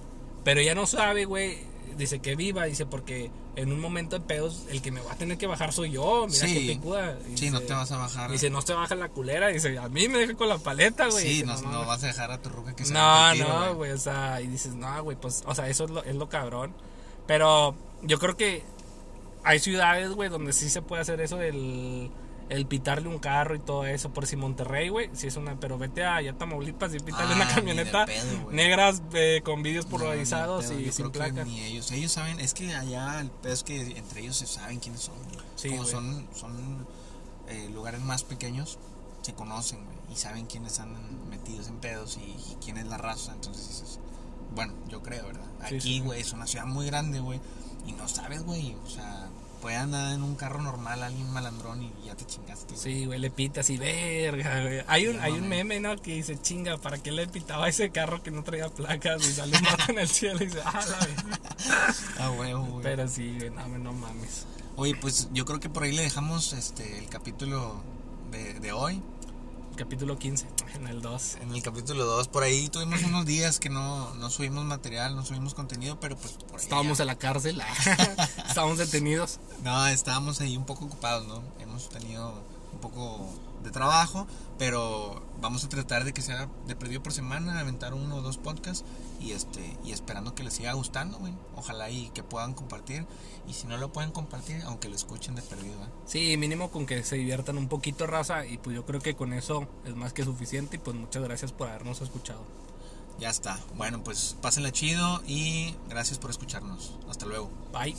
Pero ella no sabe, güey. Dice que viva, dice, porque en un momento de pedos, el que me va a tener que bajar soy yo. Mira Sí. qué picuda. Sí, no Dice- te vas a bajar. Dice, no se baja la culera. Dice, a mí me deja con la paleta, güey. sí, Dice, no, "No no mames". vas a dejar a tu ruca que se No, tiro, no, güey, o sea, y dices, no, güey, pues, o sea, eso es lo, es lo cabrón. Pero yo creo que hay ciudades, güey, donde sí se puede hacer eso del el pitarle un carro y todo eso. Por si Monterrey, güey, sí es una, pero vete a allá Tamaulipas y pítale Ah, una camioneta pedo, negras eh, con vídeos polarizados y sin creo que placa. Ni ellos, ellos saben, es que allá el pedo es que entre ellos se saben quiénes son. Sí, Como son, son eh, lugares más pequeños, se conocen, güey, y saben quiénes andan metidos en pedos y, y quién es la raza. Entonces dices, bueno, yo creo, ¿verdad? Aquí, sí, sí. güey, es una ciudad muy grande, güey. y no sabes, güey. O sea, puede andar en un carro normal alguien malandrón y ya te chingaste. güey. Sí, güey, le pitas y verga, güey. Hay un, hay un meme, ¿no? Que dice, chinga, ¿para qué le pitaba ese carro que no traía placas? Y sale un en el cielo y dice, ah, la verga. (laughs) Ah, huevo, güey. Pero sí, güey, no, no mames. Oye, pues yo creo que por ahí le dejamos este el capítulo de, de hoy. Capítulo 15, (laughs) en el 2. En el capítulo 2, por ahí tuvimos (clears throat) unos días que no, no subimos material, no subimos contenido, pero pues por ahí. Estábamos ya- en la cárcel, (laughs) (laughs) estábamos detenidos. No, estábamos ahí un poco ocupados, ¿no? Hemos tenido un poco de trabajo, pero vamos a tratar de que sea de perdido por semana, aventar uno o dos podcasts y este y esperando que les siga gustando, güey. Ojalá y que puedan compartir y si no lo pueden compartir, aunque lo escuchen de perdido, ¿eh? Sí, mínimo con que se diviertan un poquito, raza. Y pues yo creo que con eso es más que suficiente. Y pues muchas gracias por habernos escuchado. Ya está. Bueno, pues pásenla chido y gracias por escucharnos. Hasta luego. Bye.